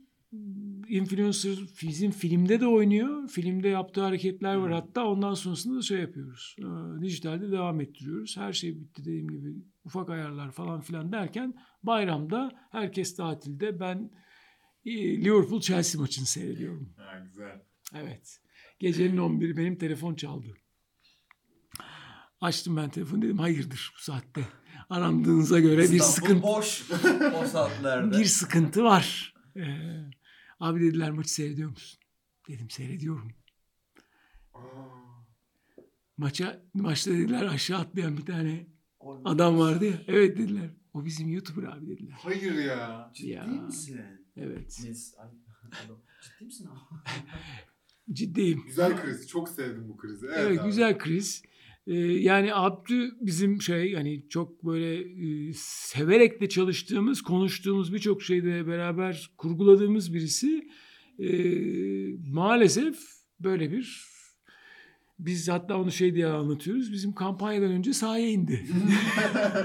Influencer bizim filmde de oynuyor. Filmde yaptığı hareketler var hatta. Ondan sonrasında da şey yapıyoruz. E, dijitalde devam ettiriyoruz. Her şey bitti dediğim gibi. Ufak ayarlar falan filan derken bayramda herkes tatilde. Ben Liverpool Chelsea maçını seyrediyorum. Ha güzel. Evet. Gecenin 11'i benim telefon çaldı. Açtım ben telefonu dedim hayırdır bu saatte. Arandığınıza göre bir İstanbul sıkıntı boş o saatlerde. bir sıkıntı var. Ee, abi dediler maçı seyrediyor musun? Dedim seyrediyorum. Aa, Maça maçta dediler aşağı atlayan bir tane Oy. adam vardı ya. Evet dediler. O bizim YouTuber abi dediler. hayır ya. Ciddi Ya. misin? Evet. Ay. Ciddi misin abi? Ciddiyim. Güzel kriz. Çok sevdim bu krizi. Evet, Evet, abi. güzel kriz. Ee, yani Abdü bizim şey yani çok böyle e, severek de çalıştığımız, konuştuğumuz birçok şeyde beraber kurguladığımız birisi. Ee, maalesef böyle bir biz hatta onu şey diye anlatıyoruz. Bizim kampanyadan önce sahaya indi.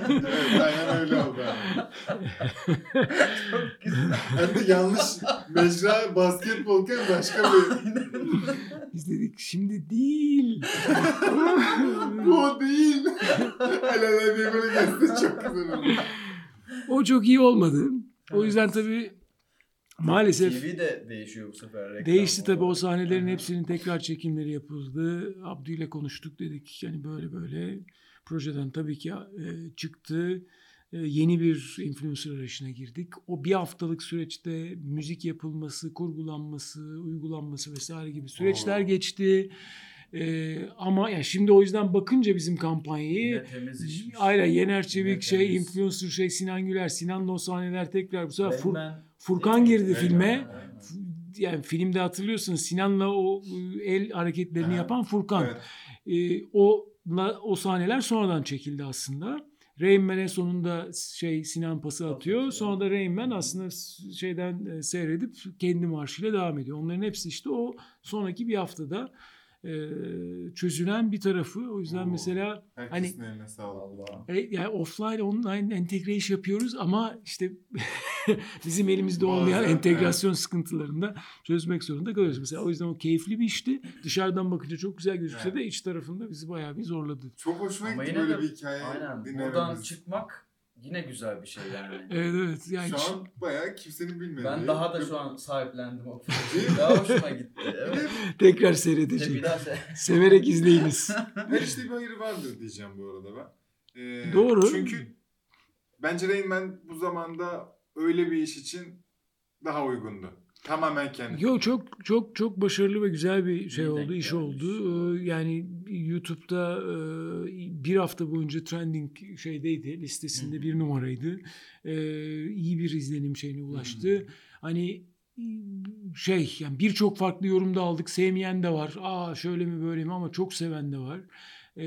evet aynen öyle oldu. abi. Hani yanlış mecra basketbolken başka bir Biz dedik şimdi değil. bu o değil. Helal diye böyle göster çok güzel oldu. o çok iyi olmadı. O yüzden tabii maalesef TV de değişiyor bu sefer. reklam Değişti tabii o sahnelerin hepsinin tekrar çekimleri yapıldı. Abdü ile konuştuk dedik yani böyle böyle projeden tabii ki e, çıktı. E, yeni bir influencer arayışına girdik. O bir haftalık süreçte müzik yapılması, kurgulanması, uygulanması vesaire gibi süreçler Oo. geçti. E, ama ya şimdi o yüzden bakınca bizim kampanyayı. Aynen Yener Yine Çevik şey temiz. influencer şey Sinan Güler Sinan'la o sahneler tekrar bu sefer Batman- Furkan girdi Evet, filme Aynen. yani filmde hatırlıyorsunuz Sinan'la o e, el hareketlerini Aha. yapan Furkan. Evet. E, o o sahneler sonradan çekildi aslında. Rain Man en sonunda şey Sinan pası atıyor. Sonra da Rain Man aslında şeyden e, seyredip kendi marşıyla devam ediyor. Onların hepsi işte o sonraki bir haftada e, çözülen bir tarafı. O yüzden Oo. mesela Herkesin eline sağlık. E, yani offline online entegre iş yapıyoruz ama işte bizim elimizde Bazen, olmayan entegrasyon sıkıntılarını da çözmek zorunda kalıyoruz. Mesela o yüzden o keyifli bir işti. Dışarıdan bakınca çok güzel gözükse Evet. de iç tarafında bizi bayağı bir zorladı. Çok hoşuma gitti böyle de- bir hikaye Aynen. dinlememiz. Buradan çıkmak yine güzel bir şey yani. Evet evet yani Şu an bayağı kimsenin bilmediği. Ben daha da şu an sahiplendim o projeyi. Daha hoşuma gitti. Evet. tekrar İşte seyredecek. bir daha şey. Severek izleyiniz. Her işte bir hayır vardır diyeceğim bu arada ben. Ee, Doğru. Çünkü bence Rain Man bu zamanda öyle bir iş için daha uygundu. Tamamen kendi. Yo çok çok çok başarılı ve güzel bir şey İyi oldu, iş oldu. Ee, Yani YouTube'da e, bir hafta boyunca trending şeydeydi, listesinde Hı. bir numaraydı. Ee, iyi bir izlenim şeyine ulaştı. Hani şey yani birçok farklı yorumda aldık. Sevmeyen de var. Aa şöyle mi böyle mi ama çok seven de var. Ee,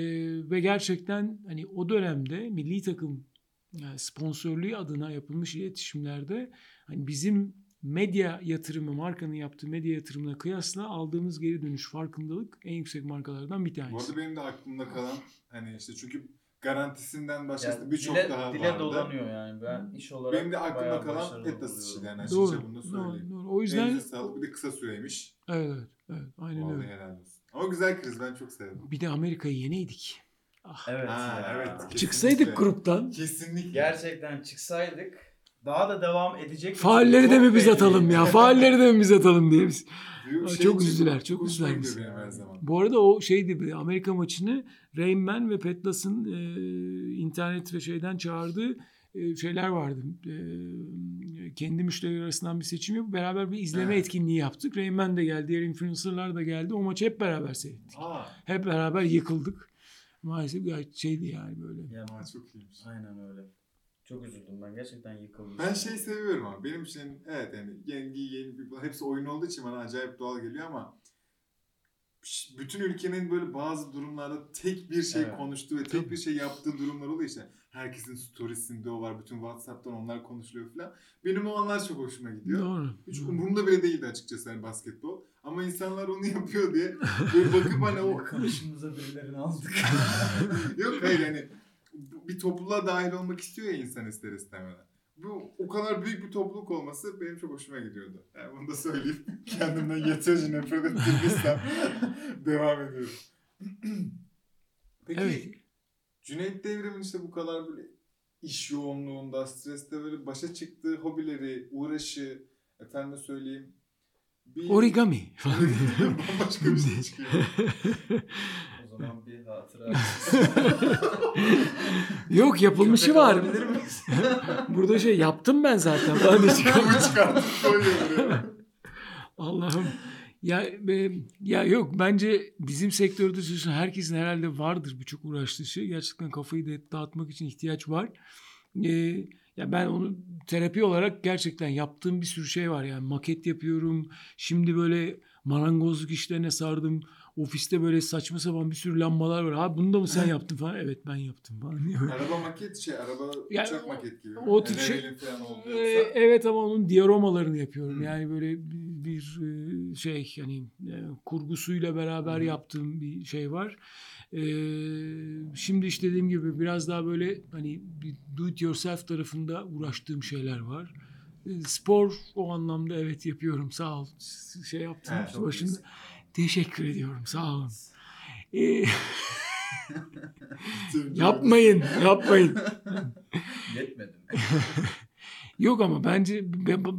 ve gerçekten hani o dönemde milli takım yani sponsorluğu adına yapılmış iletişimlerde hani bizim medya yatırımı, markanın yaptığı medya yatırımına kıyasla aldığımız geri dönüş farkındalık en yüksek markalardan bir Bu tanesi. arada benim de aklımda kalan hani işte çünkü garantisinden başkası Yani birçok daha dile vardı. dolanıyor yani. Ben iş olarak Benim de aklımda kalan Petlas işiydi yani Doğru, açıkça bunu da söyleyeyim. doğru, doğru. O yüzden Elinize sağlık bir de kısa süreymiş. evet, evet, evet, aynen Vallahi öyle. helal olsun. Ama güzel kriz ben çok sevdim. Bir de Amerika'yı yeneydik. Ah. Evet. Ha, ya. evet. Kesinlikle. Çıksaydık gruptan Kesinlikle. Gerçekten çıksaydık daha da devam edecek. Faalleri de mi biz atalım ya? Faalleri de mi biz atalım diye biz. Aa, şey çok için üzdüler, çok her zaman. Bu arada o şeydi Amerika maçını Rain Man ve Petlas'ın e, internet ve şeyden çağırdığı e, şeyler vardı. E, kendi müşteriler arasından bir seçim yapıp beraber bir izleme Evet. etkinliği yaptık. Rain Man de geldi, diğer influencerlar da geldi. O maçı hep beraber seyrettik. Aa, Hep beraber yıkıldık. Maalesef gayet şeydi yani böyle. Ya, aa, çok iyiymiş. aynen öyle. Çok üzüldüm ben. Gerçekten yıkıldım. Ben şey seviyorum ama benim için evet yani yeni yeni bir hepsi oyun olduğu için bana acayip doğal geliyor ama bütün ülkenin böyle bazı durumlarda tek bir şey Evet. konuştuğu ve tek bir şey yaptığı durumlar oluyor işte. Herkesin storiesinde o var. Bütün WhatsApp'tan onlar konuşuluyor falan. Benim o anlar çok hoşuma gidiyor. Doğru. Hiç Doğru. umurumda bile değildi açıkçası hani basketbol. Ama insanlar onu yapıyor diye böyle bakıp hani o Karşımıza birilerini aldık. Yok hayır yani bu- bir topluluğa dahil olmak istiyor ya insan ister istemeden. Bu o kadar büyük bir topluluk olması benim çok hoşuma gidiyordu. Yani bunu da söyleyeyim. Kendimden yeterince nefret ettirdiysem devam ediyorum. Peki Evet. Cüneyt Devrim'in işte bu kadar böyle iş yoğunluğunda, streste böyle başa çıktığı hobileri, uğraşı, efendime söyleyeyim. Bir... Origami. Bambaşka bir şey çıkıyor. Hatıra. Yok yapılmışı Köpek var. Burada şey yaptım ben zaten. Ben de buraya. Allah'ım. Ya e, ya yok bence bizim sektörde çalışan herkesin herhalde vardır birçok uğraştığı şey. Gerçekten kafayı da dağıtmak için ihtiyaç var. E, ya ben onu terapi olarak gerçekten yaptığım bir sürü şey var. Yani maket yapıyorum. Şimdi böyle marangozluk işlerine sardım. ofiste böyle saçma sapan bir sürü lambalar var. Ha bunu da mı sen yaptın falan. Evet ben yaptım falan. Araba maket şey, araba Yani uçak maket gibi. o tür şey- yoksa. evet ama onun diyoromalarını yapıyorum. Hı. Yani böyle bir, bir, e, şey yani e, kurgusuyla beraber Hı. yaptığım bir şey var. Ee, şimdi işte dediğim gibi biraz daha böyle hani bir do it yourself tarafında uğraştığım şeyler var. Ee, Spor o anlamda evet yapıyorum. Sağ ol. Şey yaptın Ha, çok başında. Teşekkür ediyorum. Sağ olun. Ee, yapmayın, yapmayın. Yetmedi mi? Yok ama bence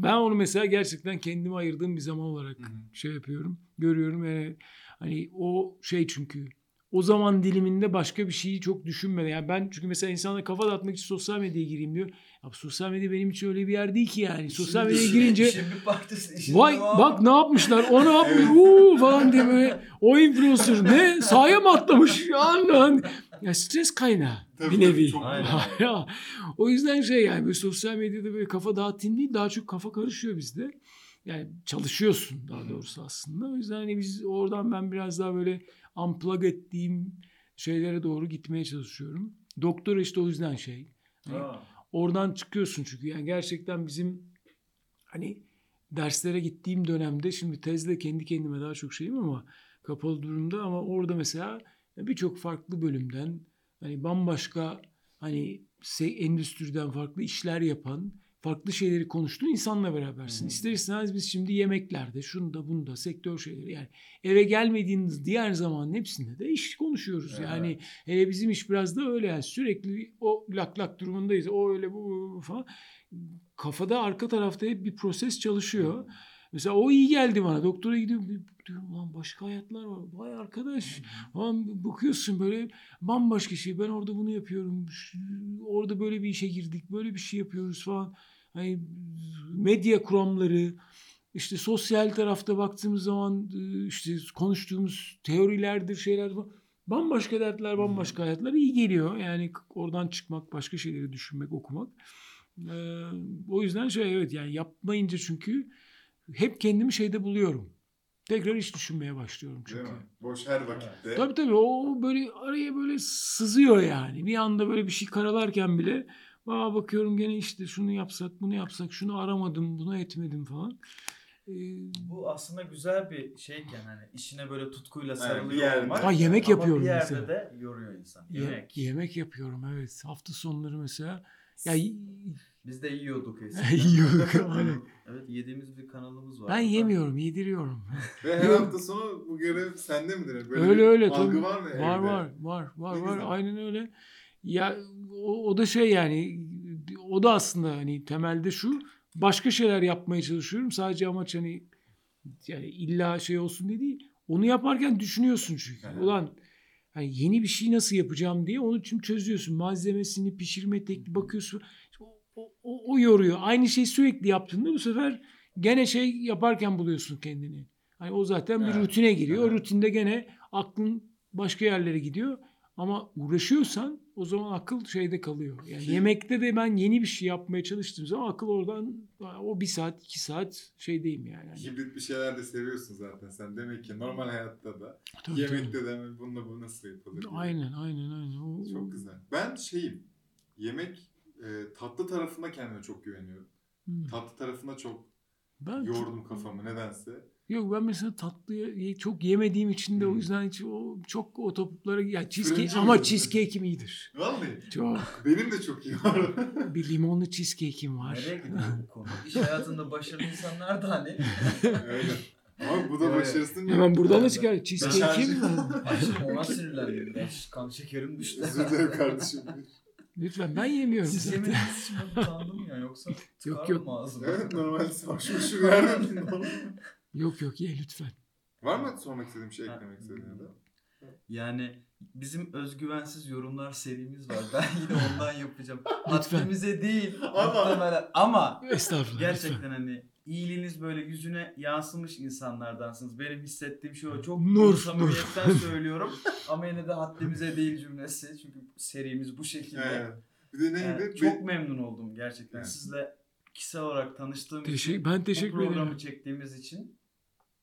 ben onu mesela gerçekten kendime ayırdığım bir zaman olarak Hı hı. şey yapıyorum. Görüyorum yani hani o şey çünkü o zaman diliminde başka bir şeyi çok düşünmeden. Yani ben çünkü mesela insanlara kafa dağıtmak için sosyal medyaya gireyim diyor. Ya sosyal medya benim için öyle bir yer değil ki yani. Sosyal medyaya işin- girince İşin partisi. Vay bak ne yapmışlar o ne yapmış uuu falan diye böyle o influencer ne sahaya mı atlamış an ya stres kaynağı Tabii, bir nevi. o yüzden şey yani böyle sosyal medyada böyle kafa dağıtayım değil daha çok kafa karışıyor bizde. Yani çalışıyorsun daha doğrusu aslında. O yüzden hani biz oradan ben biraz daha böyle unplug ettiğim şeylere doğru gitmeye çalışıyorum. Doktor işte o yüzden şey. Hani Ha. oradan çıkıyorsun çünkü yani gerçekten bizim hani derslere gittiğim dönemde şimdi tezde kendi kendime daha çok şeyim ama kapalı durumda ama orada mesela birçok farklı bölümden hani bambaşka hani endüstriden farklı işler yapan farklı şeyleri konuştuğun insanla berabersin. Hmm. İster istemez biz şimdi yemeklerde, şunda bunda, sektör şeyleri yani eve gelmediğiniz diğer zamanın hepsinde de iş konuşuyoruz. Evet. Yani hele bizim iş biraz da öyle yani sürekli o lak lak durumundayız. O öyle bu, bu falan. Kafada arka tarafta hep bir proses çalışıyor. Mesela o iyi geldi bana. Doktora gidiyorum. Diyorum lan başka hayatlar var. Vay arkadaş. Falan bakıyorsun böyle bambaşka şey. Ben orada bunu yapıyorum. Orada böyle bir işe girdik. Böyle bir şey yapıyoruz falan. Hani medya kuramları işte sosyal tarafta baktığımız zaman işte konuştuğumuz teorilerdir şeyler falan. Bambaşka dertler, bambaşka hayatlar iyi geliyor. Yani oradan çıkmak, başka şeyleri düşünmek, okumak. Ee, o yüzden şey evet yani yapmayınca çünkü hep kendimi şeyde buluyorum. Tekrar iş düşünmeye başlıyorum Değil çünkü. mi? Boş her vakitte. Tabii tabii o böyle araya böyle sızıyor yani. Bir anda böyle bir şey karalarken bile Aa, bakıyorum gene işte şunu yapsak bunu yapsak şunu aramadım bunu etmedim falan. Ee, Bu aslında güzel bir şeyken hani işine böyle tutkuyla sarılıyor yerde. olmak. Ha, yemek ama yapıyorum bir yerde mesela. de yoruyor insan. ye- Yemek. yemek yapıyorum evet. Hafta sonları mesela. Ya Biz de yiyorduk eskiden. Yiyorduk, evet yediğimiz bir kanalımız var. ben yemiyorum yediriyorum. Ve her hafta sonu bu görev sende midir? Böyle öyle öyle algı tabii. var mı evde? Var var var var Ne var güzel. aynen öyle. Ya o, o da şey yani o da aslında hani temelde şu başka şeyler yapmaya çalışıyorum. Sadece amaç hani yani illa şey olsun diye değil. Onu yaparken düşünüyorsun çünkü. Aha. Ulan hani yeni bir şey nasıl yapacağım diye onu için çözüyorsun. Malzemesini, pişirme tekniği bakıyorsun. O, o, o, o yoruyor. Aynı şeyi sürekli yaptığında bu sefer gene şey yaparken buluyorsun kendini. Hani o zaten bir Evet. rutine giriyor. O Evet. rutinde gene aklın başka yerlere gidiyor. Ama uğraşıyorsan o zaman akıl şeyde kalıyor. Yani yemekte de ben yeni bir şey yapmaya çalıştığım zaman akıl oradan o bir saat iki saat şeydeyim yani. Hibrit bir şeyler de seviyorsun zaten sen. Demek ki normal hayatta da Tabii, yemekte de bununla bu nasıl yapılır? tabii. Aynen aynen aynen. O, Çok o- güzel. Ben şeyim. Yemek e, tatlı tarafına kendime çok güveniyorum. Hmm. Tatlı tarafına çok Ben yordum kafamı nedense. Yok ben mesela tatlıyı çok yemediğim için de o Hmm. yüzden hiç o, çok o toplara ya cheesecake ama cheesecake'im iyidir. Vallahi. Çok. Benim de çok iyi var. Bir limonlu cheesecake'im var. Nereye gidiyor bu konu? İş hayatında başarılı insanlar da hani Öyle. Ama bu da Evet. başarısın. Hemen buradan da çıkar. Cheesecake'im ona sinirlendim. Ben kan şekerim düştü. Özür dilerim kardeşim. Lütfen ben yemiyorum. Siz zaten. yemediğiniz için ben utandım ya. Yoksa tıkar yok. mı ağzıma? evet normalde savaşmışım yerden. Yok yok ye lütfen. var mı sormak istediğim şey eklemek istediğin da? Yani bizim özgüvensiz yorumlar serimiz var. Ben yine ondan yapacağım. Lütfen. Haddimize değil. Ama- muhtemelen. Ama Estağfurullah. gerçekten lütfen. hani iyiliğiniz böyle yüzüne yansımış insanlardansınız. Benim hissettiğim şey o. Çok Nur, nur, samimiyetten söylüyorum. Ama yine de haddimize değil cümlesi. Çünkü serimiz bu şekilde. Evet. Bir de neydi? Yani Bir- çok memnun oldum gerçekten. Evet. Sizle kişisel olarak tanıştığım Teşekkür, için ben bu teşekkür programı ederim. çektiğimiz için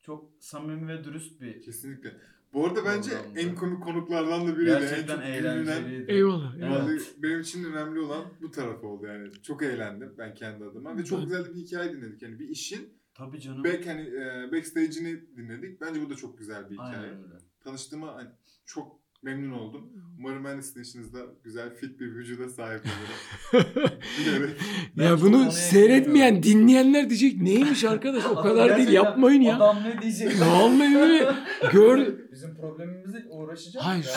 çok samimi ve dürüst bir Kesinlikle. Bu arada bence Programda. en komik konuklardan da biriydi. Gerçekten en çok eğlenceliydi. Eyvallah. Vallahi benim için önemli olan bu taraf oldu yani. Çok eğlendim ben kendi adıma ve çok güzel bir hikaye dinledik. Yani bir işin Tabii canım. back hani e, backstage'ini dinledik. Bence bu da çok güzel bir hikaye. Aynen öyle. Tanıştığıma hani çok memnun oldum. Umarım ben de sizin işinizde güzel fit bir vücuda sahip olurum. Ya bunu seyretmeyen dinleyenler diyecek neymiş arkadaş o kadar değil yapmayın ya. Adam ne diyecek? Vallahi öyle gör. Bizim problemimizle uğraşacak. Hayır, ya.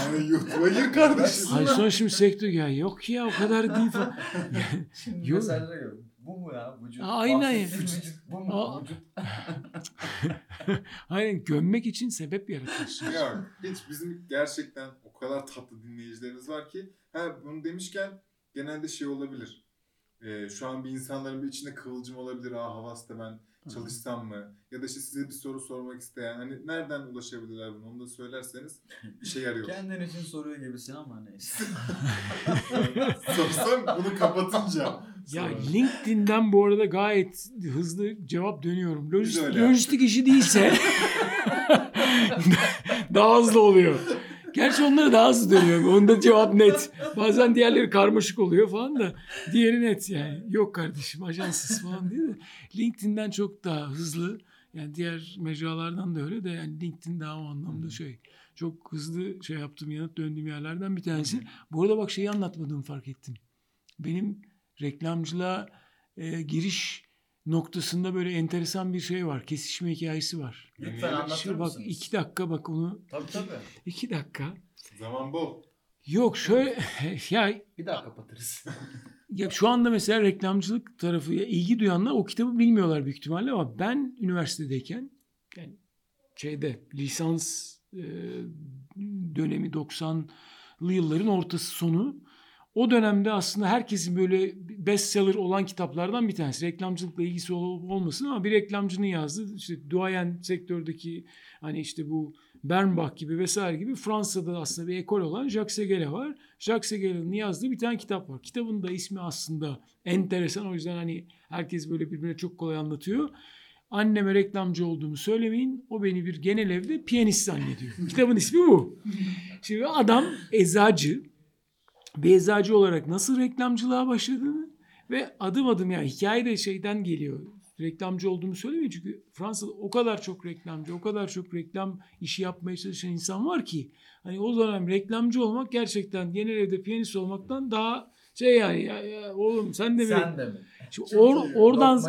Yani gir kardeşim. Ay sonra şimdi sektör ya yok ya o kadar değil falan. Şimdi Yok. mesajlara gör. Bu mu ya vücut? Aynen vücut bu mu? Aa. Vücut. Aynen gömmek için sebep yaratıyorsun. Yok. Hiç bizim gerçekten o kadar tatlı dinleyicilerimiz var ki. Ha bunu demişken genelde şey olabilir. Ee, şu an bir insanların bir içinde kıvılcım olabilir. Aa Havas'ta ben çalışsam mı? Ya da işte size bir soru sormak isteyen. Hani nereden ulaşabilirler bunu? Onu da söylerseniz işe yarıyor. Kendin için soruyor gibisin ama neyse. Sorsam bunu kapatınca. Ya sonra. LinkedIn'den bu arada gayet hızlı cevap dönüyorum. Öyle lojistik işi değilse daha hızlı oluyor. Gerçi onlara daha hızlı dönüyor. Onda cevap net. Bazen diğerleri karmaşık oluyor falan da diğeri net yani. Yok kardeşim ajanssız falan diye de LinkedIn'den çok daha hızlı. Yani diğer mecralardan da öyle de yani LinkedIn daha o anlamda şey. Çok hızlı şey yaptım yanıt döndüğüm yerlerden bir tanesi. Bu arada bak şeyi anlatmadığımı fark ettim. Benim reklamcılığa e, giriş noktasında böyle enteresan bir şey var. Kesişme hikayesi var. Lütfen anlatır Şimdi bak mısınız? iki dakika bak onu. Tabii tabii. iki dakika. Zaman bol. Yok şöyle ya, Bir daha kapatırız. ya şu anda mesela reklamcılık tarafı ya ilgi duyanlar o kitabı bilmiyorlar büyük ihtimalle ama ben üniversitedeyken yani şeyde lisans e, dönemi 90'lı yılların ortası sonu o dönemde aslında herkesin böyle bestseller olan kitaplardan bir tanesi. Reklamcılıkla ilgisi olup olmasın ama bir reklamcının yazdığı işte duayen sektördeki hani işte bu Bernbach gibi vesaire gibi Fransa'da aslında bir ekol olan Jacques Segele var. Jacques Segele'nin yazdığı bir tane kitap var. Kitabın da ismi aslında enteresan o yüzden hani herkes böyle birbirine çok kolay anlatıyor. Anneme reklamcı olduğumu söylemeyin. O beni bir genel evde piyanist zannediyor. Kitabın ismi bu. Şimdi adam eczacı. Bir eczacı olarak nasıl reklamcılığa başladığını ve adım adım yani hikaye de şeyden geliyor. Reklamcı olduğumu söylemeyin çünkü Fransa'da o kadar çok reklamcı, o kadar çok reklam işi yapmaya çalışan insan var ki hani o dönem reklamcı olmak gerçekten genel evde piyanist olmaktan daha şey yani ya, ya oğlum sen de mi? Sen de mi? Şimdi or- oradan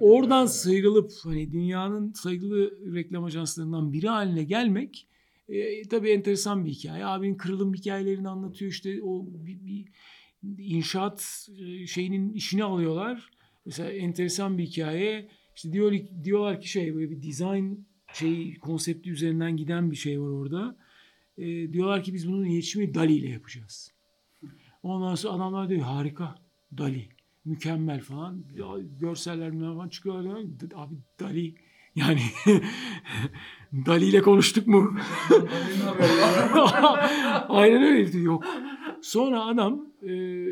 oradan sıyrılıp hani dünyanın sayılı reklam ajanslarından biri haline gelmek e, tabii enteresan bir hikaye. Abinin kırılım hikayelerini anlatıyor işte o bir, bir inşaat şeyinin işini alıyorlar. Mesela enteresan bir hikaye. İşte diyor, diyorlar ki şey böyle bir design şey konsepti üzerinden giden bir şey var orada. E, diyorlar ki biz bunun iletişimi Dali ile yapacağız. Ondan sonra adamlar diyor harika Dali mükemmel falan. Ya, görseller falan çıkıyor. Abi Dali yani Dali ile konuştuk mu? Aynen öyle. Yok. Sonra adam e,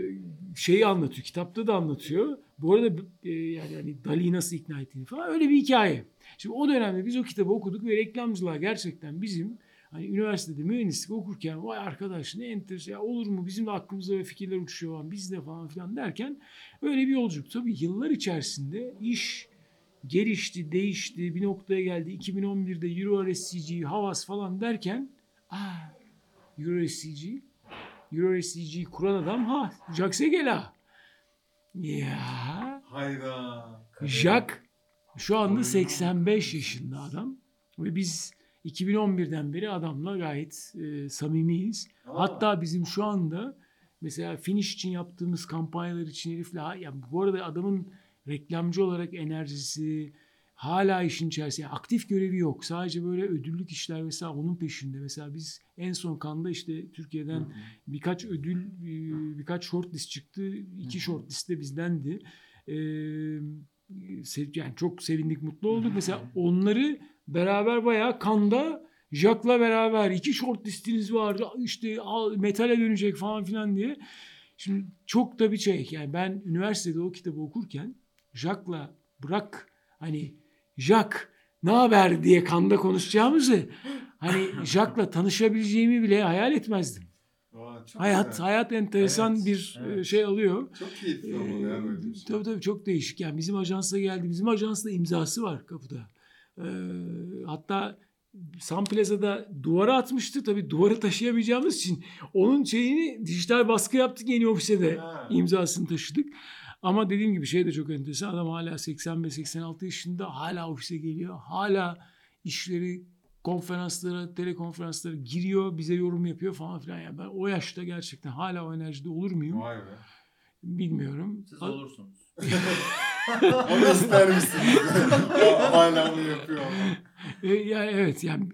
şeyi anlatıyor. Kitapta da anlatıyor. Bu arada e, yani hani Dali'yi nasıl ikna ettiğini falan öyle bir hikaye. Şimdi o dönemde biz o kitabı okuduk ve reklamcılar gerçekten bizim hani üniversitede mühendislik okurken vay arkadaş ne enteresan ya olur mu bizim de aklımızda ve fikirler uçuşuyor falan biz de falan filan derken öyle bir yolculuk. Tabii yıllar içerisinde iş gelişti, değişti, bir noktaya geldi. 2011'de Euro SCG, Havas falan derken aa, Euro SCG, Euro SCG kuran adam ha Jacques Segela. Ya Hayda. Jacques şu anda Oy. 85 yaşında adam ve biz 2011'den beri adamla gayet e, samimiyiz. Aa. Hatta bizim şu anda mesela finish için yaptığımız kampanyalar için herifle ya bu arada adamın reklamcı olarak enerjisi hala işin içerisinde yani aktif görevi yok. Sadece böyle ödüllük işler mesela onun peşinde. Mesela biz en son kanda işte Türkiye'den birkaç ödül birkaç shortlist çıktı. İki shortlist de bizdendi. Ee, yani çok sevindik, mutlu olduk. Mesela onları beraber bayağı kanda Jack'la beraber iki short listiniz var. işte al, metale dönecek falan filan diye. Şimdi çok da bir şey. Yani ben üniversitede o kitabı okurken Jack'la bırak hani Jack ne haber diye kanda konuşacağımızı hani Jack'la tanışabileceğimi bile hayal etmezdim. Çok Hayat güzel. hayat enteresan Evet, bir evet. e, şey alıyor. Çok keyifli Ee, şey. tabii tabii çok değişik. Yani bizim ajansa geldi. Bizim ajansda imzası var kapıda. Ee, hatta Sun Plaza'da duvara atmıştı. Tabii duvarı taşıyamayacağımız için onun şeyini dijital baskı yaptık yeni ofise de Ha. imzasını taşıdık. Ama dediğim gibi şey de çok enteresan. Adam hala 85-86 yaşında hala ofise geliyor. Hala işleri konferanslara, telekonferanslara giriyor. Bize yorum yapıyor falan filan. Yani ben o yaşta gerçekten hala o enerjide olur muyum? Vay be. Bilmiyorum. Siz olursunuz. Onu ister misiniz? hala onu yapıyor. E, yani evet yani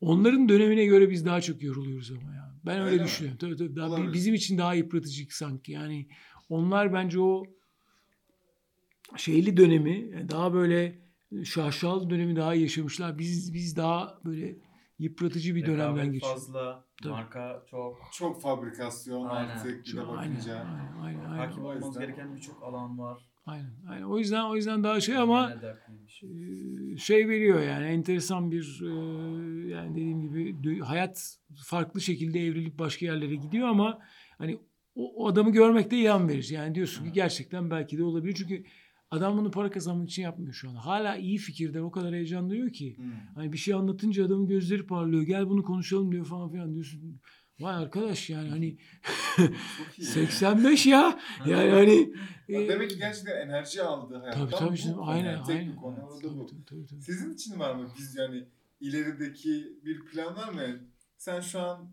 onların dönemine göre biz daha çok yoruluyoruz ama ya. Ben öyle, Öyle düşünüyorum. Tabii tabii. Daha Olabilir. bizim için daha yıpratıcı sanki. Yani onlar bence o şeyli dönemi yani daha böyle şaşalı dönemi daha iyi yaşamışlar. Biz biz daha böyle yıpratıcı bir dönemden Rekabet geçiyoruz. fazla, Tabii. marka çok. Çok fabrikasyon Aynen. artık bir de Çok- aynen, bakınca. aynen, aynen, aynen, Hakim o olmanız yüzden- gereken birçok alan var. aynen, aynen. O yüzden o yüzden daha şey ama. Ee, şey veriyor yani enteresan bir e, yani dediğim gibi hayat farklı şekilde evrilip başka yerlere gidiyor ama hani o, o adamı görmek de ilham verici. Yani diyorsun ki gerçekten belki de olabilir. Çünkü adam bunu para kazanmak için yapmıyor şu an. Hala iyi fikirden o kadar heyecan duyuyor ki. Hmm. Hani bir şey anlatınca adamın gözleri parlıyor. Gel bunu konuşalım diyor falan filan diyorsun. Vay arkadaş yani hani Çok iyi. 85 ya. Yani hani e, Demek ki gerçekten enerji aldı hayattan. tabii tabii konu Aynen yani. Tek aynen. bir konu tabii, bu. tabii, tabii, tabii. Sizin için var mı biz yani ilerideki bir plan var mı? Sen şu an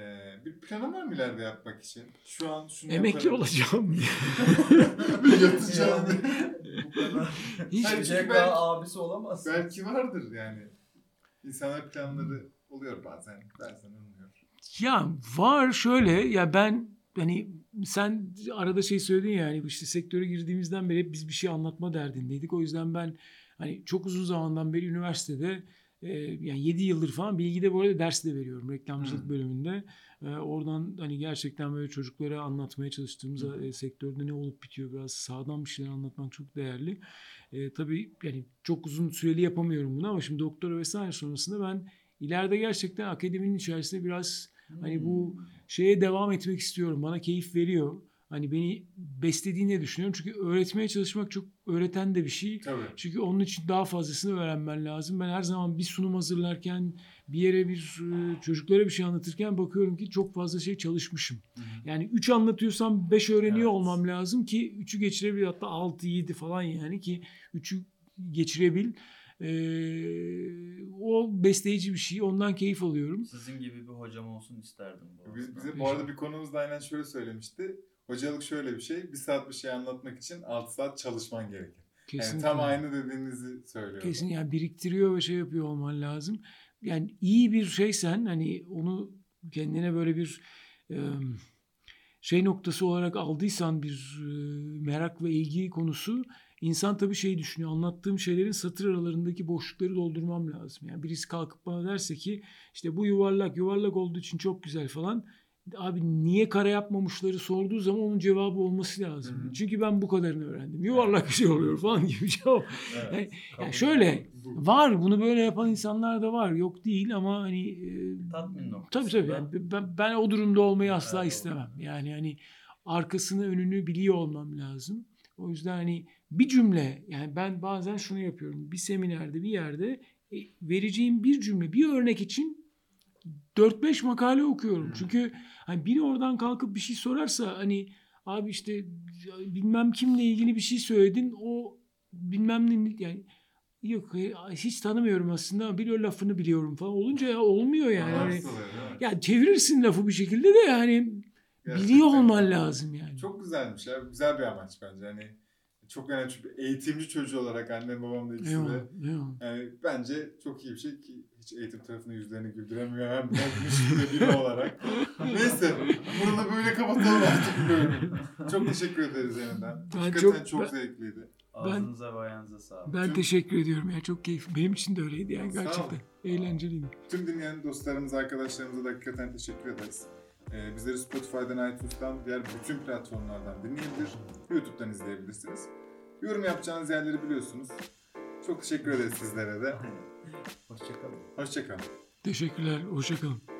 e, bir planın var mı ileride yapmak için? Şu an şunu Emekli yaparım. olacağım. Yatacağım. Bu kadar. Hiç Hayır, CK belki- abisi olamaz. Belki vardır yani. İnsanlar planları oluyor bazen. Bazen olmuyor. Ya var şöyle ya ben hani sen arada şey söyledin ya hani işte sektöre girdiğimizden beri hep biz bir şey anlatma derdindeydik. O yüzden ben hani çok uzun zamandan beri üniversitede e, yani 7 yıldır falan bilgide bu arada ders de veriyorum reklamcılık Hı. bölümünde. E, oradan hani gerçekten böyle çocuklara anlatmaya çalıştığımız Hı. e, sektörde ne olup bitiyor biraz sağdan bir şeyler anlatmak çok değerli. E, tabii yani çok uzun süreli yapamıyorum bunu ama şimdi doktora vesaire sonrasında ben ileride gerçekten akademinin içerisinde biraz Hani bu şeye devam etmek istiyorum. Bana keyif veriyor. Hani beni beslediğini düşünüyorum. Çünkü öğretmeye çalışmak çok öğreten de bir şey. Tabii. Çünkü onun için daha fazlasını öğrenmen lazım. Ben her zaman bir sunum hazırlarken, bir yere bir e, çocuklara bir şey anlatırken bakıyorum ki çok fazla şey çalışmışım. Hı hı. Yani 3 anlatıyorsam 5 öğreniyor Evet. olmam lazım ki 3'ü geçirebil hatta 6 7 falan yani ki 3'ü geçirebil. Ee, o besleyici bir şey. Ondan keyif alıyorum. Sizin gibi bir hocam olsun isterdim bu Biz, arada. bize bu arada bir konumuzda aynen şöyle söylemişti. Hocalık şöyle bir şey. Bir saat bir şey anlatmak için 6 saat çalışman gerekir. Yani Kesinlikle. tam aynı dediğinizi söylüyor. Kesin yani biriktiriyor ve şey yapıyor olman lazım. Yani iyi bir şeysen hani onu kendine böyle bir şey noktası olarak aldıysan bir merak ve ilgi konusu insan tabii şey düşünüyor. Anlattığım şeylerin satır aralarındaki boşlukları doldurmam lazım. Yani birisi kalkıp bana derse ki işte bu yuvarlak yuvarlak olduğu için çok güzel falan. Abi niye kare yapmamışları sorduğu zaman onun cevabı olması lazım. Hı hı. Çünkü ben bu kadarını öğrendim. Yuvarlak bir şey oluyor falan gibi cevap. Evet, Yani- şöyle. Bu- Var bunu böyle yapan insanlar da var. Yok değil ama hani e, Tatmin noktası. tabii tabii yani ben, ben o durumda olmayı asla Evet, istemem. Yani hani arkasını önünü biliyor olmam lazım. O yüzden hani bir cümle yani ben bazen şunu yapıyorum. Bir seminerde bir yerde e, vereceğim bir cümle bir örnek için 4-5 makale okuyorum. Hmm. Çünkü hani biri oradan kalkıp bir şey sorarsa hani abi işte bilmem kimle ilgili bir şey söyledin o bilmem ne yani yok hiç tanımıyorum aslında ama bir lafını biliyorum falan olunca ya olmuyor yani. Değil mi? ya çevirirsin lafı bir şekilde de yani Gerçekten. biliyor olman lazım yani. Çok güzelmiş ya. Güzel bir amaç bence. Hani çok önemli çünkü eğitimci çocuğu olarak annem babam da ikisi de. Yani bence çok iyi bir şey ki hiç eğitim tarafında yüzlerini güldüremiyor hem bırakmış biri olarak. Neyse bunu da böyle kapatalım artık bölümü. Çok teşekkür ederiz yeniden. Ben Hakikaten çok, çok- ben- zevkliydi. Ağzınıza ve ayağınıza sağlık. Ben Tüm- teşekkür ediyorum ya çok keyifli. Benim için de öyleydi yani gerçekten. Eğlenceliydi. Tüm dinleyen dostlarımıza, arkadaşlarımıza da hakikaten teşekkür ederiz. Ee, bizleri Spotify'dan, iTunes'tan, diğer bütün platformlardan dinleyebilir. YouTube'dan izleyebilirsiniz. Yorum yapacağınız yerleri biliyorsunuz. Çok teşekkür ederiz sizlere de. Hoşçakalın. Hoşçakalın. Teşekkürler. Hoşçakalın.